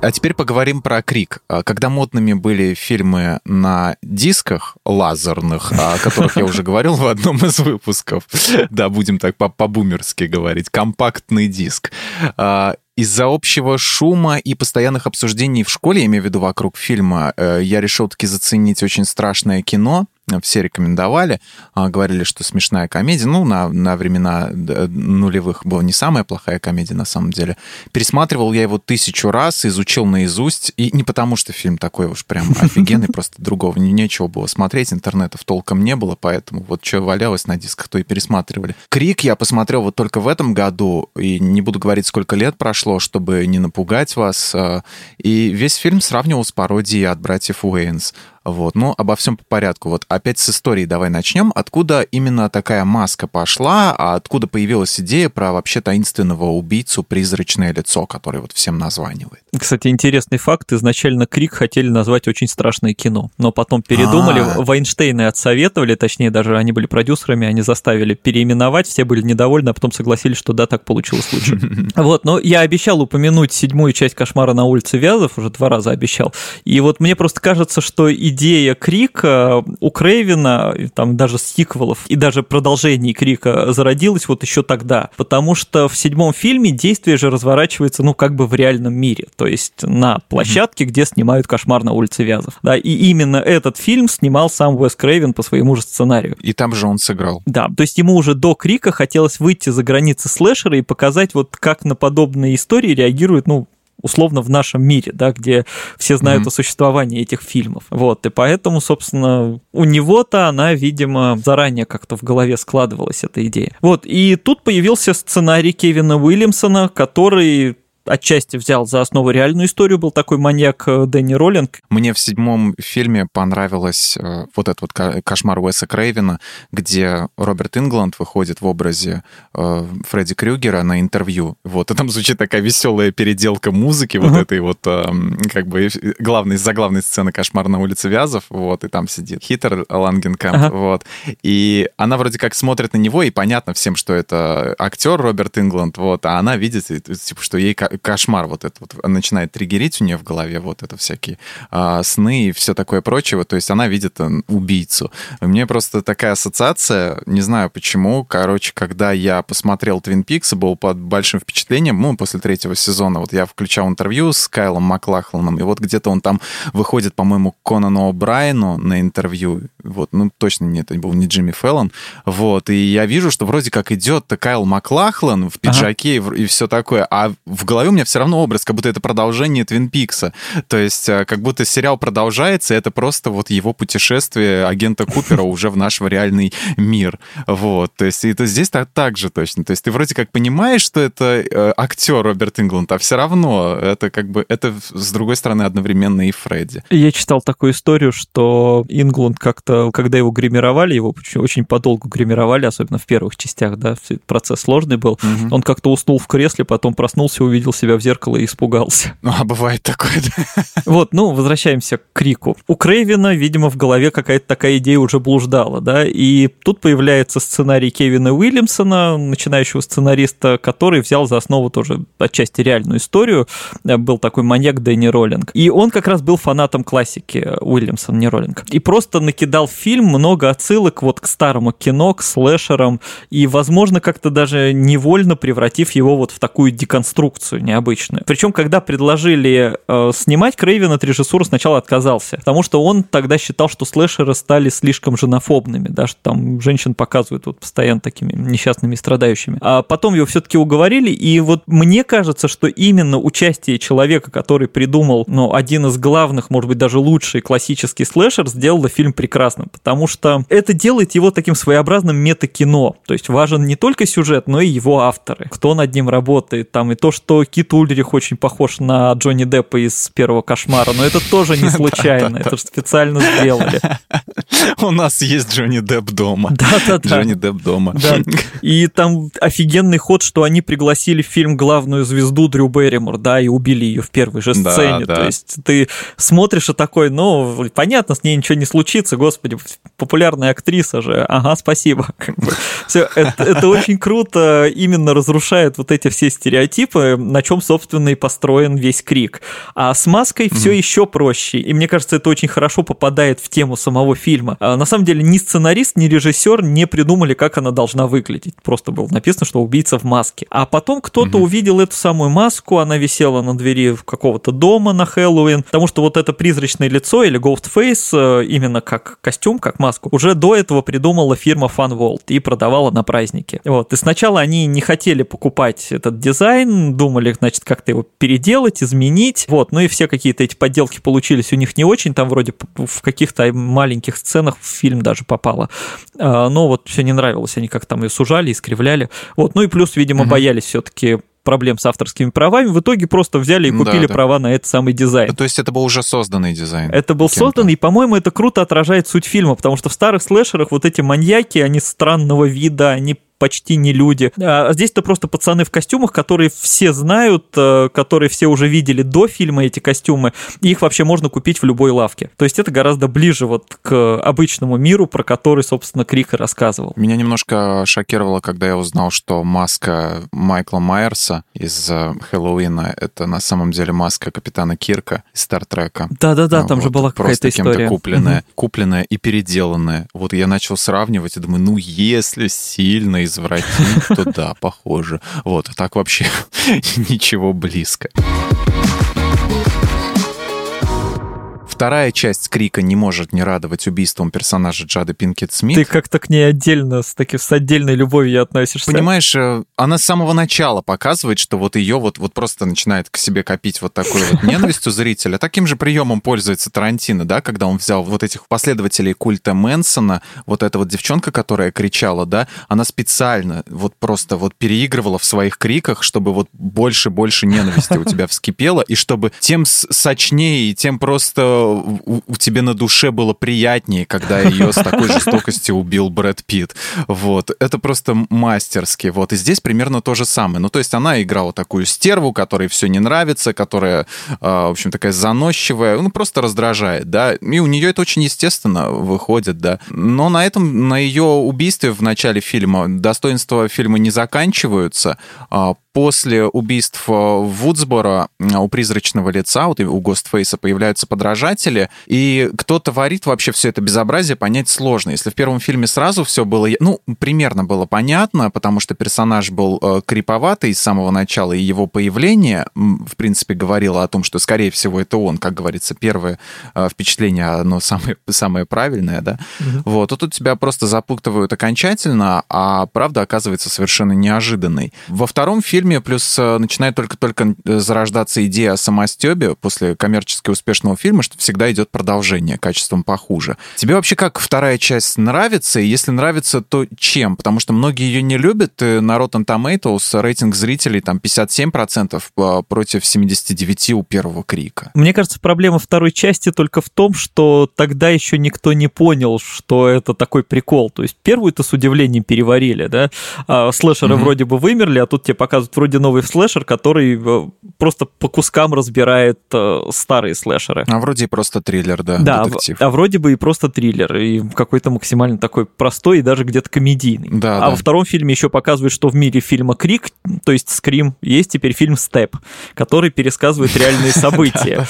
Speaker 2: А теперь поговорим про Крик. А, когда модными были фильмы на дисках лазерных, о которых я уже говорил в одном из выпусков, да, будем так по-бумерски говорить, компактный диск, а, из-за общего шума и постоянных обсуждений в школе, я имею в виду вокруг фильма, э, я решил таки заценить очень страшное кино, все рекомендовали, а, говорили, что смешная комедия. Ну, на, на времена нулевых была не самая плохая комедия, на самом деле. Пересматривал я его тысячу раз, изучил наизусть, и не потому, что фильм такой уж прям (laughs) офигенный, просто другого нечего было смотреть, интернетов толком не было, поэтому вот что валялось на дисках, то и пересматривали. «Крик» я посмотрел вот только в этом году, и не буду говорить, сколько лет прошло, чтобы не напугать вас, а, и весь фильм сравнивал с пародией от братьев Уэйнс. Вот, ну, обо всем по порядку. Вот опять с истории давай начнем. Откуда именно такая маска пошла, а откуда появилась идея про вообще таинственного убийцу призрачное лицо, который вот всем названивает?
Speaker 1: Кстати, интересный факт. Изначально Крик хотели назвать очень страшное кино, но потом передумали. А-а-а. Вайнштейны отсоветовали, точнее, даже они были продюсерами, они заставили переименовать, все были недовольны, а потом согласились, что да, так получилось лучше. (laughs) Вот, но я обещал упомянуть седьмую часть «Кошмара на улице Вязов», уже два раза обещал. И вот мне просто кажется, что и идея Крика у Крейвина, там даже сиквелов и даже продолжений Крика зародилась вот еще тогда, потому что в седьмом фильме действие же разворачивается, ну, как бы в реальном мире, то есть на площадке, где снимают «Кошмар на улице Вязов». Да, и именно этот фильм снимал сам Уэс Крейвен по своему же сценарию.
Speaker 2: И там же он сыграл.
Speaker 1: Да, то есть ему уже до Крика хотелось выйти за границы слэшера и показать вот как на подобные истории реагируют, ну, условно в нашем мире, да, где все знают mm-hmm. о существовании этих фильмов. Вот, и поэтому, собственно, у него-то она, видимо, заранее как-то в голове складывалась эта идея. Вот, и тут появился сценарий Кевина Уильямсона, который отчасти взял за основу реальную историю, был такой маньяк э, Дэнни Роллинг.
Speaker 2: Мне в седьмом фильме понравилось э, вот этот вот кошмар Уэса Крейвена, где Роберт Ингланд выходит в образе э, Фредди Крюгера на интервью. Вот, и там звучит такая веселая переделка музыки, вот этой вот, как бы, главной, заглавной сцены «Кошмар на улице Вязов», вот, и там сидит Хитер Лангенкамп, ага. вот. И она вроде как смотрит на него, и понятно всем, что это актер Роберт Ингланд, вот, а она видит, типа, что ей кошмар вот этот вот начинает триггерить у нее в голове, вот это всякие а, сны и все такое прочее. То есть она видит убийцу. Мне просто такая ассоциация, не знаю почему, короче, когда я посмотрел Твин Пикс и был под большим впечатлением, ну, после третьего сезона, вот я включал интервью с Кайлом Маклахланом, и вот где-то он там выходит, по-моему, Конану О'Брайену на интервью, вот, ну, точно нет, это был не Джимми Феллон, вот, и я вижу, что вроде как идет Кайл Маклахлан в пиджаке ага. и, и все такое, а в голове голове у меня все равно образ, как будто это продолжение Твин Пикса. То есть э, как будто сериал продолжается, и это просто вот его путешествие агента Купера уже в наш реальный мир. Вот. То есть это здесь так, так же точно. То есть ты вроде как понимаешь, что это э, актер Роберт Ингланд, а все равно это как бы, это с другой стороны одновременно и Фредди.
Speaker 1: Я читал такую историю, что Ингланд как-то, когда его гримировали, его очень, очень подолгу гримировали, особенно в первых частях, да, процесс сложный был, угу. он как-то уснул в кресле, потом проснулся, увидел увидел себя в зеркало и испугался.
Speaker 2: Ну, (laughs) а бывает такое, да?
Speaker 1: Вот, ну, возвращаемся к Крику. У Крейвина, видимо, в голове какая-то такая идея уже блуждала, да, и тут появляется сценарий Кевина Уильямсона, начинающего сценариста, который взял за основу тоже отчасти реальную историю. Был такой маньяк Дэнни Роллинг. И он как раз был фанатом классики Уильямсона, не Роллинг. И просто накидал в фильм много отсылок вот к старому кино, к слэшерам, и, возможно, как-то даже невольно превратив его вот в такую деконструкцию необычную. Причем, когда предложили э, снимать, Крейвен от режиссуры сначала отказался, потому что он тогда считал, что слэшеры стали слишком женофобными, да, что там женщин показывают вот постоянно такими несчастными и страдающими. А потом его все-таки уговорили, и вот мне кажется, что именно участие человека, который придумал, ну, один из главных, может быть, даже лучший классический слэшер, сделало фильм прекрасным, потому что это делает его таким своеобразным метакино, то есть важен не только сюжет, но и его авторы, кто над ним работает, там, и то, что Кит Ульрих очень похож на Джонни Деппа из первого кошмара, но это тоже не (laughs) случайно, это же специально сделали. (laughs)
Speaker 2: У нас есть Джонни Депп дома. (laughs)
Speaker 1: Да-да-да.
Speaker 2: Джонни Депп дома.
Speaker 1: Да. И там офигенный ход, что они пригласили в фильм главную звезду Дрю Берримор, да, и убили ее в первой же сцене. Да, да. То есть ты смотришь и такой, ну, понятно, с ней ничего не случится, господи, популярная актриса же, ага, спасибо. Все, это, это очень круто, именно разрушает вот эти все стереотипы, на чем, собственно, и построен весь крик. А с маской mm-hmm. все еще проще. И мне кажется, это очень хорошо попадает в тему самого фильма. А, на самом деле, ни сценарист, ни режиссер не придумали, как она должна выглядеть. Просто было написано, что убийца в маске. А потом кто-то mm-hmm. увидел эту самую маску, она висела на двери какого-то дома на Хэллоуин, потому что вот это призрачное лицо или Ghost Face, э, именно как костюм, как маску, уже до этого придумала фирма Funvolt и продавала на праздники. Вот. И сначала они не хотели покупать этот дизайн, думали, значит, как-то его переделать, изменить. Вот, ну и все какие-то эти подделки получились у них не очень, там вроде в каких-то маленьких сценах в фильм даже попало. А, но вот все не нравилось, они как там ее сужали, искривляли. Вот, ну и плюс, видимо, угу. боялись все-таки проблем с авторскими правами, в итоге просто взяли и купили да, да. права на этот самый дизайн.
Speaker 2: То есть это был уже созданный дизайн?
Speaker 1: Это был созданный, и, по-моему, это круто отражает суть фильма, потому что в старых слэшерах вот эти маньяки, они странного вида, они почти не люди. А здесь-то просто пацаны в костюмах, которые все знают, э, которые все уже видели до фильма эти костюмы, и их вообще можно купить в любой лавке. То есть это гораздо ближе вот к обычному миру, про который, собственно, Крик и рассказывал.
Speaker 2: Меня немножко шокировало, когда я узнал, что маска Майкла Майерса из э, Хэллоуина — это на самом деле маска капитана Кирка из Стартрека.
Speaker 1: Да-да-да, там вот, же была какая-то история.
Speaker 2: купленная, угу. купленная и переделанная. Вот я начал сравнивать и думаю, ну, если сильно извратить, то да, похоже. Вот, а так вообще (laughs) ничего близко. Вторая часть Крика не может не радовать убийством персонажа Джады Пинкет Смит.
Speaker 1: Ты как-то к ней отдельно, с, таки, с отдельной любовью относишься.
Speaker 2: Понимаешь, э, она с самого начала показывает, что вот ее вот, вот просто начинает к себе копить вот такой вот (laughs) ненависть у зрителя. Таким же приемом пользуется Тарантино, да, когда он взял вот этих последователей культа Мэнсона, вот эта вот девчонка, которая кричала, да, она специально вот просто вот переигрывала в своих криках, чтобы вот больше-больше ненависти у тебя (laughs) вскипело, и чтобы тем сочнее и тем просто у, у тебе на душе было приятнее, когда ее с такой жестокостью убил Брэд Питт. Вот. Это просто мастерски. Вот. И здесь примерно то же самое. Ну, то есть она играла такую стерву, которой все не нравится, которая, а, в общем, такая заносчивая, ну, просто раздражает, да. И у нее это очень естественно выходит, да. Но на этом, на ее убийстве в начале фильма достоинства фильма не заканчиваются. После убийств в Вудсборо у призрачного лица, вот у Гостфейса появляются подражатели, и кто творит вообще все это безобразие, понять сложно. Если в первом фильме сразу все было, ну, примерно было понятно, потому что персонаж был э, криповатый с самого начала, и его появление, в принципе, говорило о том, что, скорее всего, это он, как говорится, первое э, впечатление, оно самое, (laughs) самое правильное, да. Угу. Вот, а тут тебя просто запутывают окончательно, а правда оказывается совершенно неожиданной. Во втором фильме фильме, плюс э, начинает только-только э, зарождаться идея о самостебе после коммерчески успешного фильма, что всегда идет продолжение, качеством похуже. Тебе вообще как вторая часть нравится? И если нравится, то чем? Потому что многие ее не любят. И на Rotten Tomatoes рейтинг зрителей там 57% а, против 79% у первого Крика.
Speaker 1: Мне кажется, проблема второй части только в том, что тогда еще никто не понял, что это такой прикол. То есть первую-то с удивлением переварили, да? А слэшеры mm-hmm. вроде бы вымерли, а тут тебе показывают вроде новый слэшер, который э, просто по кускам разбирает э, старые слэшеры.
Speaker 2: А вроде и просто триллер, да,
Speaker 1: да детектив. а вроде бы и просто триллер, и какой-то максимально такой простой и даже где-то комедийный.
Speaker 2: Да,
Speaker 1: а
Speaker 2: да.
Speaker 1: во втором фильме еще показывают, что в мире фильма «Крик», то есть «Скрим», есть теперь фильм «Степ», который пересказывает реальные (laughs) события.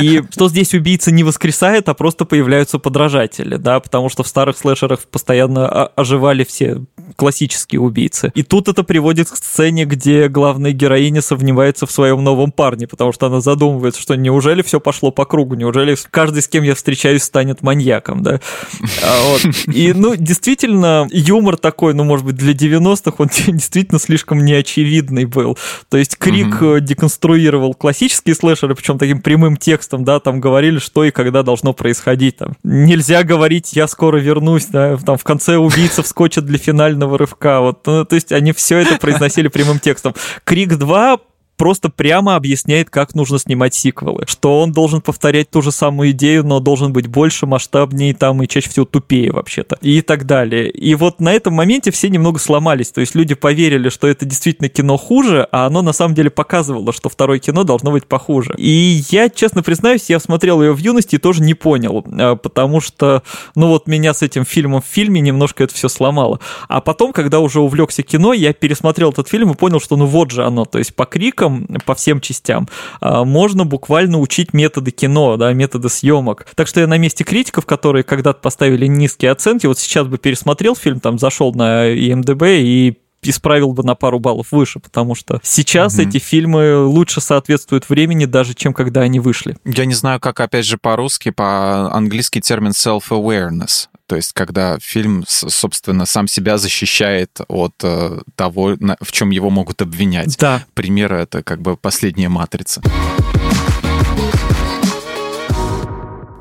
Speaker 1: И что здесь убийца не воскресает, а просто появляются подражатели, да, потому что в старых слэшерах постоянно оживали все классические убийцы. И тут это приводит к сцене, где главная героиня сомневается в своем новом парне, потому что она задумывается, что неужели все пошло по кругу, неужели каждый, с кем я встречаюсь, станет маньяком, да? А, вот. И, ну, действительно, юмор такой, ну, может быть, для 90-х он (laughs) действительно слишком неочевидный был. То есть Крик угу. деконструировал классические слэшеры, причем таким прямым текстом, да, там говорили, что и когда должно происходить. Там. Нельзя говорить «я скоро вернусь», да, там в конце убийца вскочит для финального рывка. Вот, ну, то есть они все это произносили прямым текстом. Крик 2 просто прямо объясняет, как нужно снимать сиквелы. Что он должен повторять ту же самую идею, но должен быть больше, масштабнее там и чаще всего тупее вообще-то. И так далее. И вот на этом моменте все немного сломались. То есть люди поверили, что это действительно кино хуже, а оно на самом деле показывало, что второе кино должно быть похуже. И я, честно признаюсь, я смотрел ее в юности и тоже не понял, а, потому что, ну вот меня с этим фильмом в фильме немножко это все сломало. А потом, когда уже увлекся кино, я пересмотрел этот фильм и понял, что ну вот же оно. То есть по крикам криком по всем частям, а, можно буквально учить методы кино, да, методы съемок. Так что я на месте критиков, которые когда-то поставили низкие оценки, вот сейчас бы пересмотрел фильм, там зашел на IMDb и исправил бы на пару баллов выше, потому что сейчас угу. эти фильмы лучше соответствуют времени, даже чем когда они вышли.
Speaker 2: Я не знаю, как опять же по-русски, по-английски термин self-awareness. То есть, когда фильм, собственно, сам себя защищает от э, того, в чем его могут обвинять.
Speaker 1: Да.
Speaker 2: Пример это как бы последняя матрица.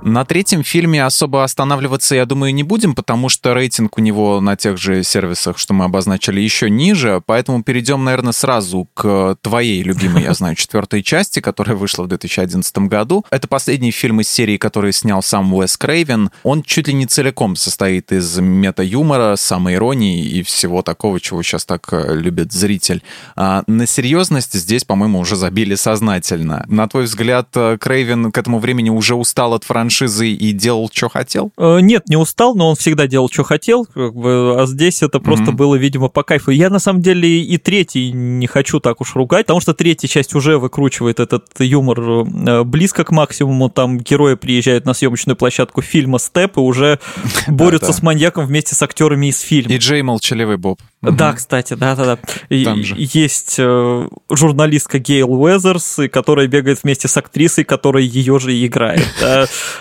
Speaker 2: На третьем фильме особо останавливаться, я думаю, не будем, потому что рейтинг у него на тех же сервисах, что мы обозначили, еще ниже, поэтому перейдем, наверное, сразу к твоей любимой, я знаю, четвертой части, которая вышла в 2011 году. Это последний фильм из серии, который снял сам Уэс Крейвен. Он чуть ли не целиком состоит из мета-юмора, самоиронии и всего такого, чего сейчас так э, любит зритель. А на серьезность здесь, по-моему, уже забили сознательно. На твой взгляд, э, Крейвен к этому времени уже устал от франшизы и делал, что хотел?
Speaker 1: Э, нет, не устал, но он всегда делал, что хотел. Как бы, а здесь это просто mm-hmm. было, видимо, по кайфу. Я, на самом деле, и третий не хочу так уж ругать, потому что третья часть уже выкручивает этот юмор близко к максимуму. Там герои приезжают на съемочную площадку фильма «Степ» и уже (laughs) борются с маньяком вместе с актерами из фильма.
Speaker 2: И Джей Молчаливый Боб.
Speaker 1: Да, кстати, да-да-да. Есть э, журналистка Гейл Уэзерс, которая бегает вместе с актрисой, которая ее же и играет.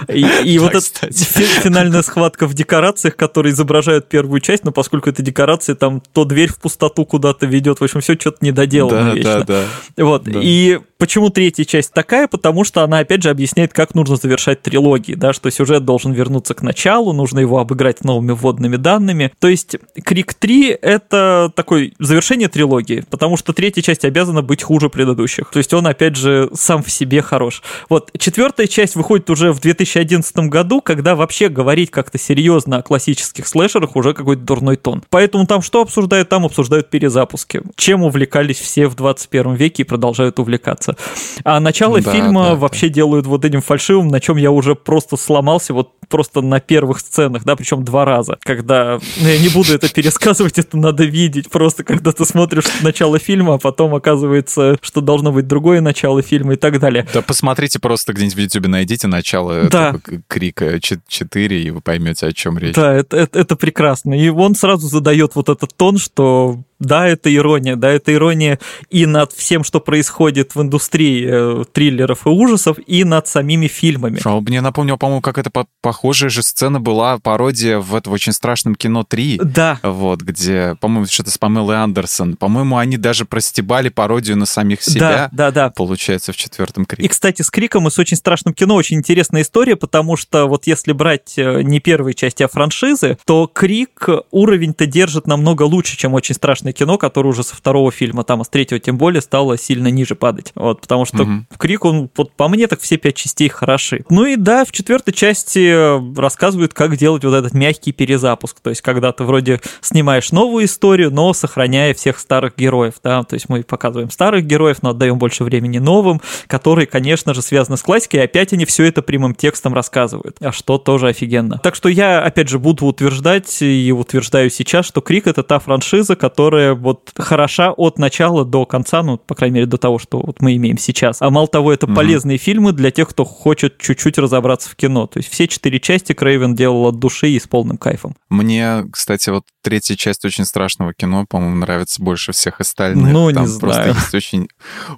Speaker 1: И (laughs) вот эта финальная схватка в декорациях, которые изображают первую часть, но поскольку это декорации, там то дверь в пустоту куда-то ведет, в общем, все что-то недоделано вечно. Да, да, Вот. И Почему третья часть такая? Потому что она, опять же, объясняет, как нужно завершать трилогии, да, что сюжет должен вернуться к началу, нужно его обыграть новыми вводными данными. То есть Крик 3 — это такое завершение трилогии, потому что третья часть обязана быть хуже предыдущих. То есть он, опять же, сам в себе хорош. Вот четвертая часть выходит уже в 2011 году, когда вообще говорить как-то серьезно о классических слэшерах уже какой-то дурной тон. Поэтому там что обсуждают? Там обсуждают перезапуски. Чем увлекались все в 21 веке и продолжают увлекаться нравится. А начало да, фильма да, вообще да. делают вот этим фальшивым, на чем я уже просто сломался, вот просто на первых сценах, да, причем два раза, когда, ну, я не буду это пересказывать, это надо видеть, просто когда ты смотришь начало фильма, а потом оказывается, что должно быть другое начало фильма и так далее.
Speaker 2: Да посмотрите просто где-нибудь в YouTube, найдите начало да. крика 4, и вы поймете, о чем речь.
Speaker 1: Да, это, это, это прекрасно. И он сразу задает вот этот тон, что да, это ирония, да, это ирония и над всем, что происходит в индустрии э, триллеров и ужасов, и над самими фильмами.
Speaker 2: Шо, мне напомнил, по-моему, как это по похожая же сцена была, пародия в этом очень страшном кино 3.
Speaker 1: Да.
Speaker 2: Вот, где, по-моему, что-то с Памелой Андерсон. По-моему, они даже простебали пародию на самих себя.
Speaker 1: Да, да, да.
Speaker 2: Получается, в четвертом Крике.
Speaker 1: И, кстати, с Криком и с очень страшным кино очень интересная история, потому что вот если брать э, не первые части, а франшизы, то Крик уровень-то держит намного лучше, чем очень страшный художественное кино, которое уже со второго фильма, там, а с третьего тем более, стало сильно ниже падать. Вот, потому что угу. Крик, он, вот, по мне, так все пять частей хороши. Ну и да, в четвертой части рассказывают, как делать вот этот мягкий перезапуск. То есть, когда ты вроде снимаешь новую историю, но сохраняя всех старых героев, да, то есть мы показываем старых героев, но отдаем больше времени новым, которые, конечно же, связаны с классикой, и опять они все это прямым текстом рассказывают, а что тоже офигенно. Так что я, опять же, буду утверждать и утверждаю сейчас, что Крик — это та франшиза, которая которая вот хороша от начала до конца, ну, по крайней мере, до того, что вот мы имеем сейчас. А мало того, это угу. полезные фильмы для тех, кто хочет чуть-чуть разобраться в кино. То есть все четыре части Крейвен делал от души и с полным кайфом.
Speaker 2: Мне, кстати, вот третья часть очень страшного кино, по-моему, нравится больше всех остальных.
Speaker 1: Ну,
Speaker 2: Там
Speaker 1: не
Speaker 2: просто
Speaker 1: знаю.
Speaker 2: есть очень,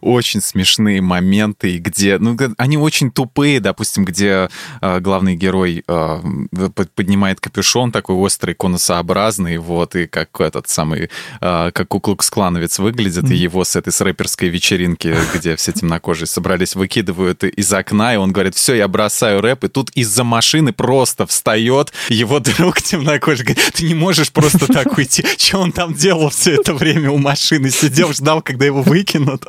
Speaker 2: очень смешные моменты, где, ну, они очень тупые, допустим, где э, главный герой э, поднимает капюшон такой острый, конусообразный, вот, и как этот самый как Куклукс-клановец выглядит, и его с этой с рэперской вечеринки, где все темнокожие собрались, выкидывают из окна, и он говорит, все, я бросаю рэп, и тут из-за машины просто встает его друг темнокожий, говорит, ты не можешь просто так уйти. Что он там делал все это время у машины? Сидел, ждал, когда его выкинут.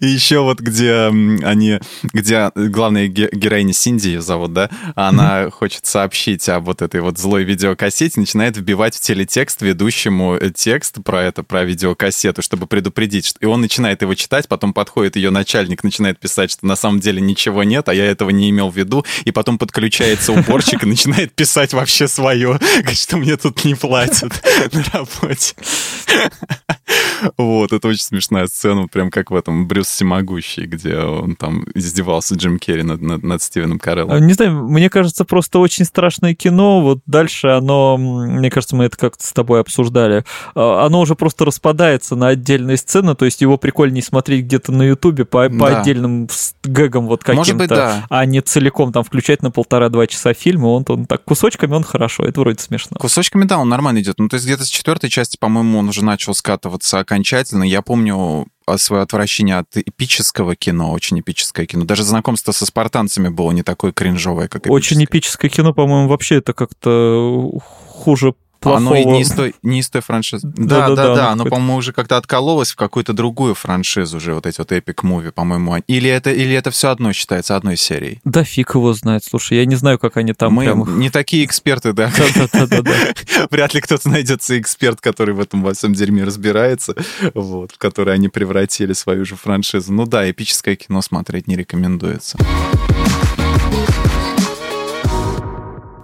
Speaker 2: И еще вот где они, где главная героиня Синди ее зовут, да, она хочет сообщить об вот этой вот злой видеокассете, начинает вбивать в телетекст ведущему текст, текст про это, про видеокассету, чтобы предупредить. И он начинает его читать, потом подходит ее начальник, начинает писать, что на самом деле ничего нет, а я этого не имел в виду. И потом подключается уборщик и начинает писать вообще свое, (laughs) что мне тут не платят (laughs) на работе. (laughs) Вот, это очень смешная сцена, прям как в этом Брюс Всемогущий, где он там издевался Джим Керри над, над, над Стивеном Кареллом.
Speaker 1: Не знаю, мне кажется, просто очень страшное кино. Вот дальше оно, мне кажется, мы это как-то с тобой обсуждали, а, оно уже просто распадается на отдельные сцены, то есть его прикольнее смотреть где-то на Ютубе по, по да. отдельным гэгам вот каким-то,
Speaker 2: да.
Speaker 1: а не целиком там включать на полтора-два часа фильма. Он, он так кусочками он хорошо, это вроде смешно.
Speaker 2: Кусочками, да, он нормально идет. Ну, то есть где-то с четвертой части, по-моему, он уже начал скатываться окончательно. Я помню, свое отвращение от эпического кино, очень эпическое кино. Даже знакомство со спартанцами было не такое кринжовое, как эпическое.
Speaker 1: Очень эпическое кино, по-моему, вообще это как-то хуже плохого...
Speaker 2: Оно и не из той, не из той франшизы. Да, да, да, да, оно, по-моему, уже как-то откололось в какую-то другую франшизу уже, вот эти вот эпик муви, по-моему. Или это, или это все одно считается одной серией?
Speaker 1: Да фиг его знает, слушай, я не знаю, как они там
Speaker 2: Мы
Speaker 1: прям...
Speaker 2: не такие эксперты, да?
Speaker 1: Да-да-да. (laughs)
Speaker 2: Вряд ли кто-то найдется эксперт, который в этом во всем дерьме разбирается, вот, в который они превратили свою же франшизу. Ну да, эпическое кино смотреть не рекомендуется.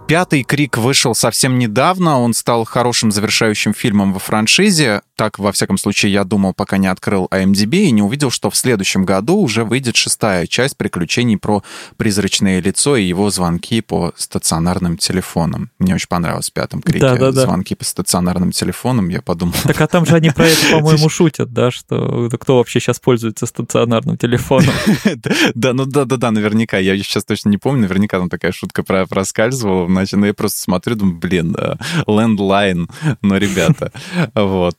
Speaker 2: Пятый «Крик» вышел совсем недавно. Он стал хорошим завершающим фильмом во франшизе. Так, во всяком случае, я думал, пока не открыл IMDb и не увидел, что в следующем году уже выйдет шестая часть приключений про призрачное лицо и его звонки по стационарным телефонам. Мне очень понравилось в пятом «Крике».
Speaker 1: Да, да, да.
Speaker 2: Звонки по стационарным телефонам. Я подумал...
Speaker 1: Так а там же они про это, (laughs) по-моему, шутят, да, что кто вообще сейчас пользуется стационарным телефоном? (laughs)
Speaker 2: Да, ну да, да, да, наверняка. Я сейчас точно не помню. Наверняка там такая шутка проскальзывала значит, ну, я просто смотрю, думаю, блин, лендлайн, ну, ребята, (laughs) вот.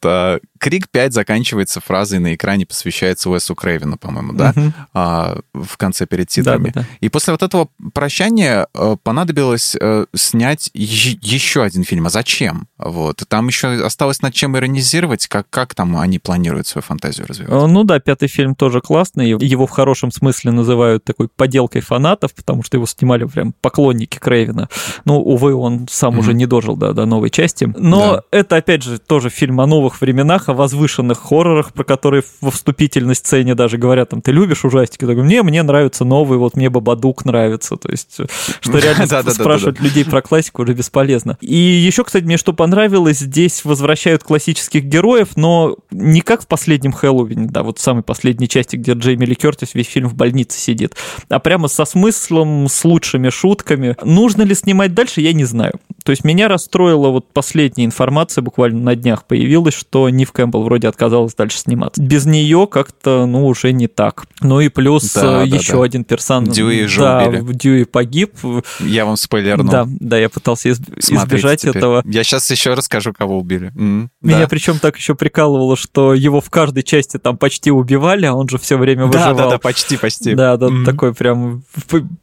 Speaker 2: Крик 5 заканчивается фразой на экране, посвящается Уэсу Крейвину, по-моему, да, а, в конце перед титрами.
Speaker 1: Да, да, да.
Speaker 2: И после вот этого прощания э, понадобилось э, снять еще один фильм. А зачем? Вот. Там еще осталось над чем иронизировать, как, как там они планируют свою фантазию развивать.
Speaker 1: Э, ну да, пятый фильм тоже классный. Его в хорошем смысле называют такой поделкой фанатов, потому что его снимали прям поклонники Крейвина. Ну, увы, он сам mm-hmm. уже не дожил до, до новой части. Но да. это, опять же, тоже фильм о новых временах, о возвышенных хоррорах, про которые во вступительной сцене даже говорят, там, ты любишь ужастики? Я говорю, мне, мне нравятся новые, вот мне Бабадук нравится. То есть, что реально (laughs) спрашивать людей про классику уже бесполезно. И еще, кстати, мне что понравилось, здесь возвращают классических героев, но не как в последнем Хэллоуине, да, вот в самой последней части, где Джейми Ли Кертис весь фильм в больнице сидит, а прямо со смыслом, с лучшими шутками. Нужно ли снимать дальше, я не знаю. То есть меня расстроила вот последняя информация, буквально на днях появилась, что Нив Кэмпбелл вроде отказалась дальше сниматься. Без нее как-то, ну, уже не так. Ну и плюс да, еще да, да. один персонаж.
Speaker 2: Дьюи же
Speaker 1: да,
Speaker 2: убили.
Speaker 1: Дьюи погиб.
Speaker 2: Я вам спойлернул.
Speaker 1: Да, да, я пытался из- избежать теперь. этого.
Speaker 2: Я сейчас еще расскажу, кого убили.
Speaker 1: Mm, Меня да. причем так еще прикалывало, что его в каждой части там почти убивали, а он же все время выживал.
Speaker 2: Да, да, да, почти, почти.
Speaker 1: Да, да, mm. такой прям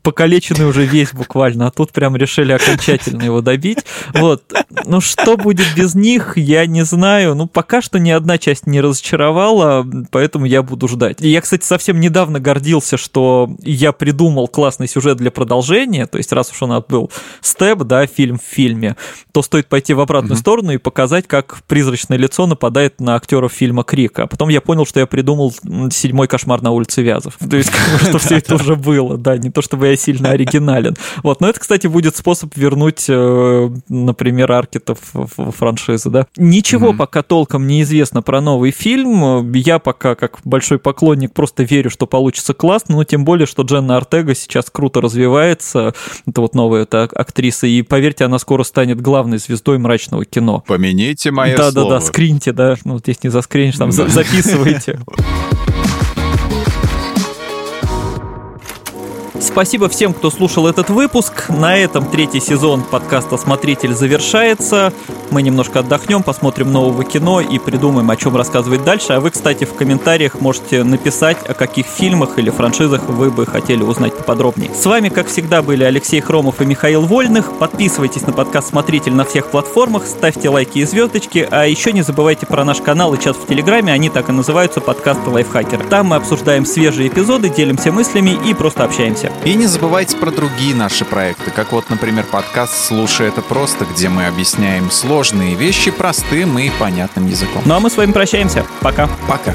Speaker 1: покалеченный уже весь буквально, а тут прям решили окончательно его добить. Вот. Ну, что будет без них, я не знаю. Ну, пока что ни одна часть не разочаровала, поэтому я буду ждать. Я, кстати, совсем недавно гордился, что я придумал классный сюжет для продолжения, то есть раз уж у нас был степ, да, фильм в фильме, то стоит пойти в обратную mm-hmm. сторону и показать, как призрачное лицо нападает на актеров фильма Крика. А потом я понял, что я придумал седьмой кошмар на улице Вязов. То есть, что все это уже было, да, не то чтобы я сильно оригинален. Вот, но это, кстати, будет способ вернуть э, например, Аркетов в франшизу, да. Ничего пока толком не известно про новый фильм. Я пока, как большой поклонник, просто верю, что получится классно, но тем более, что Дженна Артега сейчас круто развивается. Это вот новая эта актриса, и поверьте, она скоро станет главной звездой мрачного кино.
Speaker 2: Помяните мое
Speaker 1: да,
Speaker 2: слово.
Speaker 1: Да-да-да, скриньте, да, ну здесь не заскринишь, там записывайте. (laughs) Спасибо всем, кто слушал этот выпуск. На этом третий сезон подкаста «Смотритель» завершается. Мы немножко отдохнем, посмотрим нового кино и придумаем, о чем рассказывать дальше. А вы, кстати, в комментариях можете написать, о каких фильмах или франшизах вы бы хотели узнать поподробнее. С вами, как всегда, были Алексей Хромов и Михаил Вольных. Подписывайтесь на подкаст «Смотритель» на всех платформах, ставьте лайки и звездочки, а еще не забывайте про наш канал и чат в Телеграме, они так и называются «Подкасты Лайфхакера». Там мы обсуждаем свежие эпизоды, делимся мыслями и просто общаемся.
Speaker 2: И не забывайте про другие наши проекты, как вот, например, подкаст «Слушай это просто», где мы объясняем сложные вещи простым и понятным языком.
Speaker 1: Ну а мы с вами прощаемся. Пока.
Speaker 2: Пока.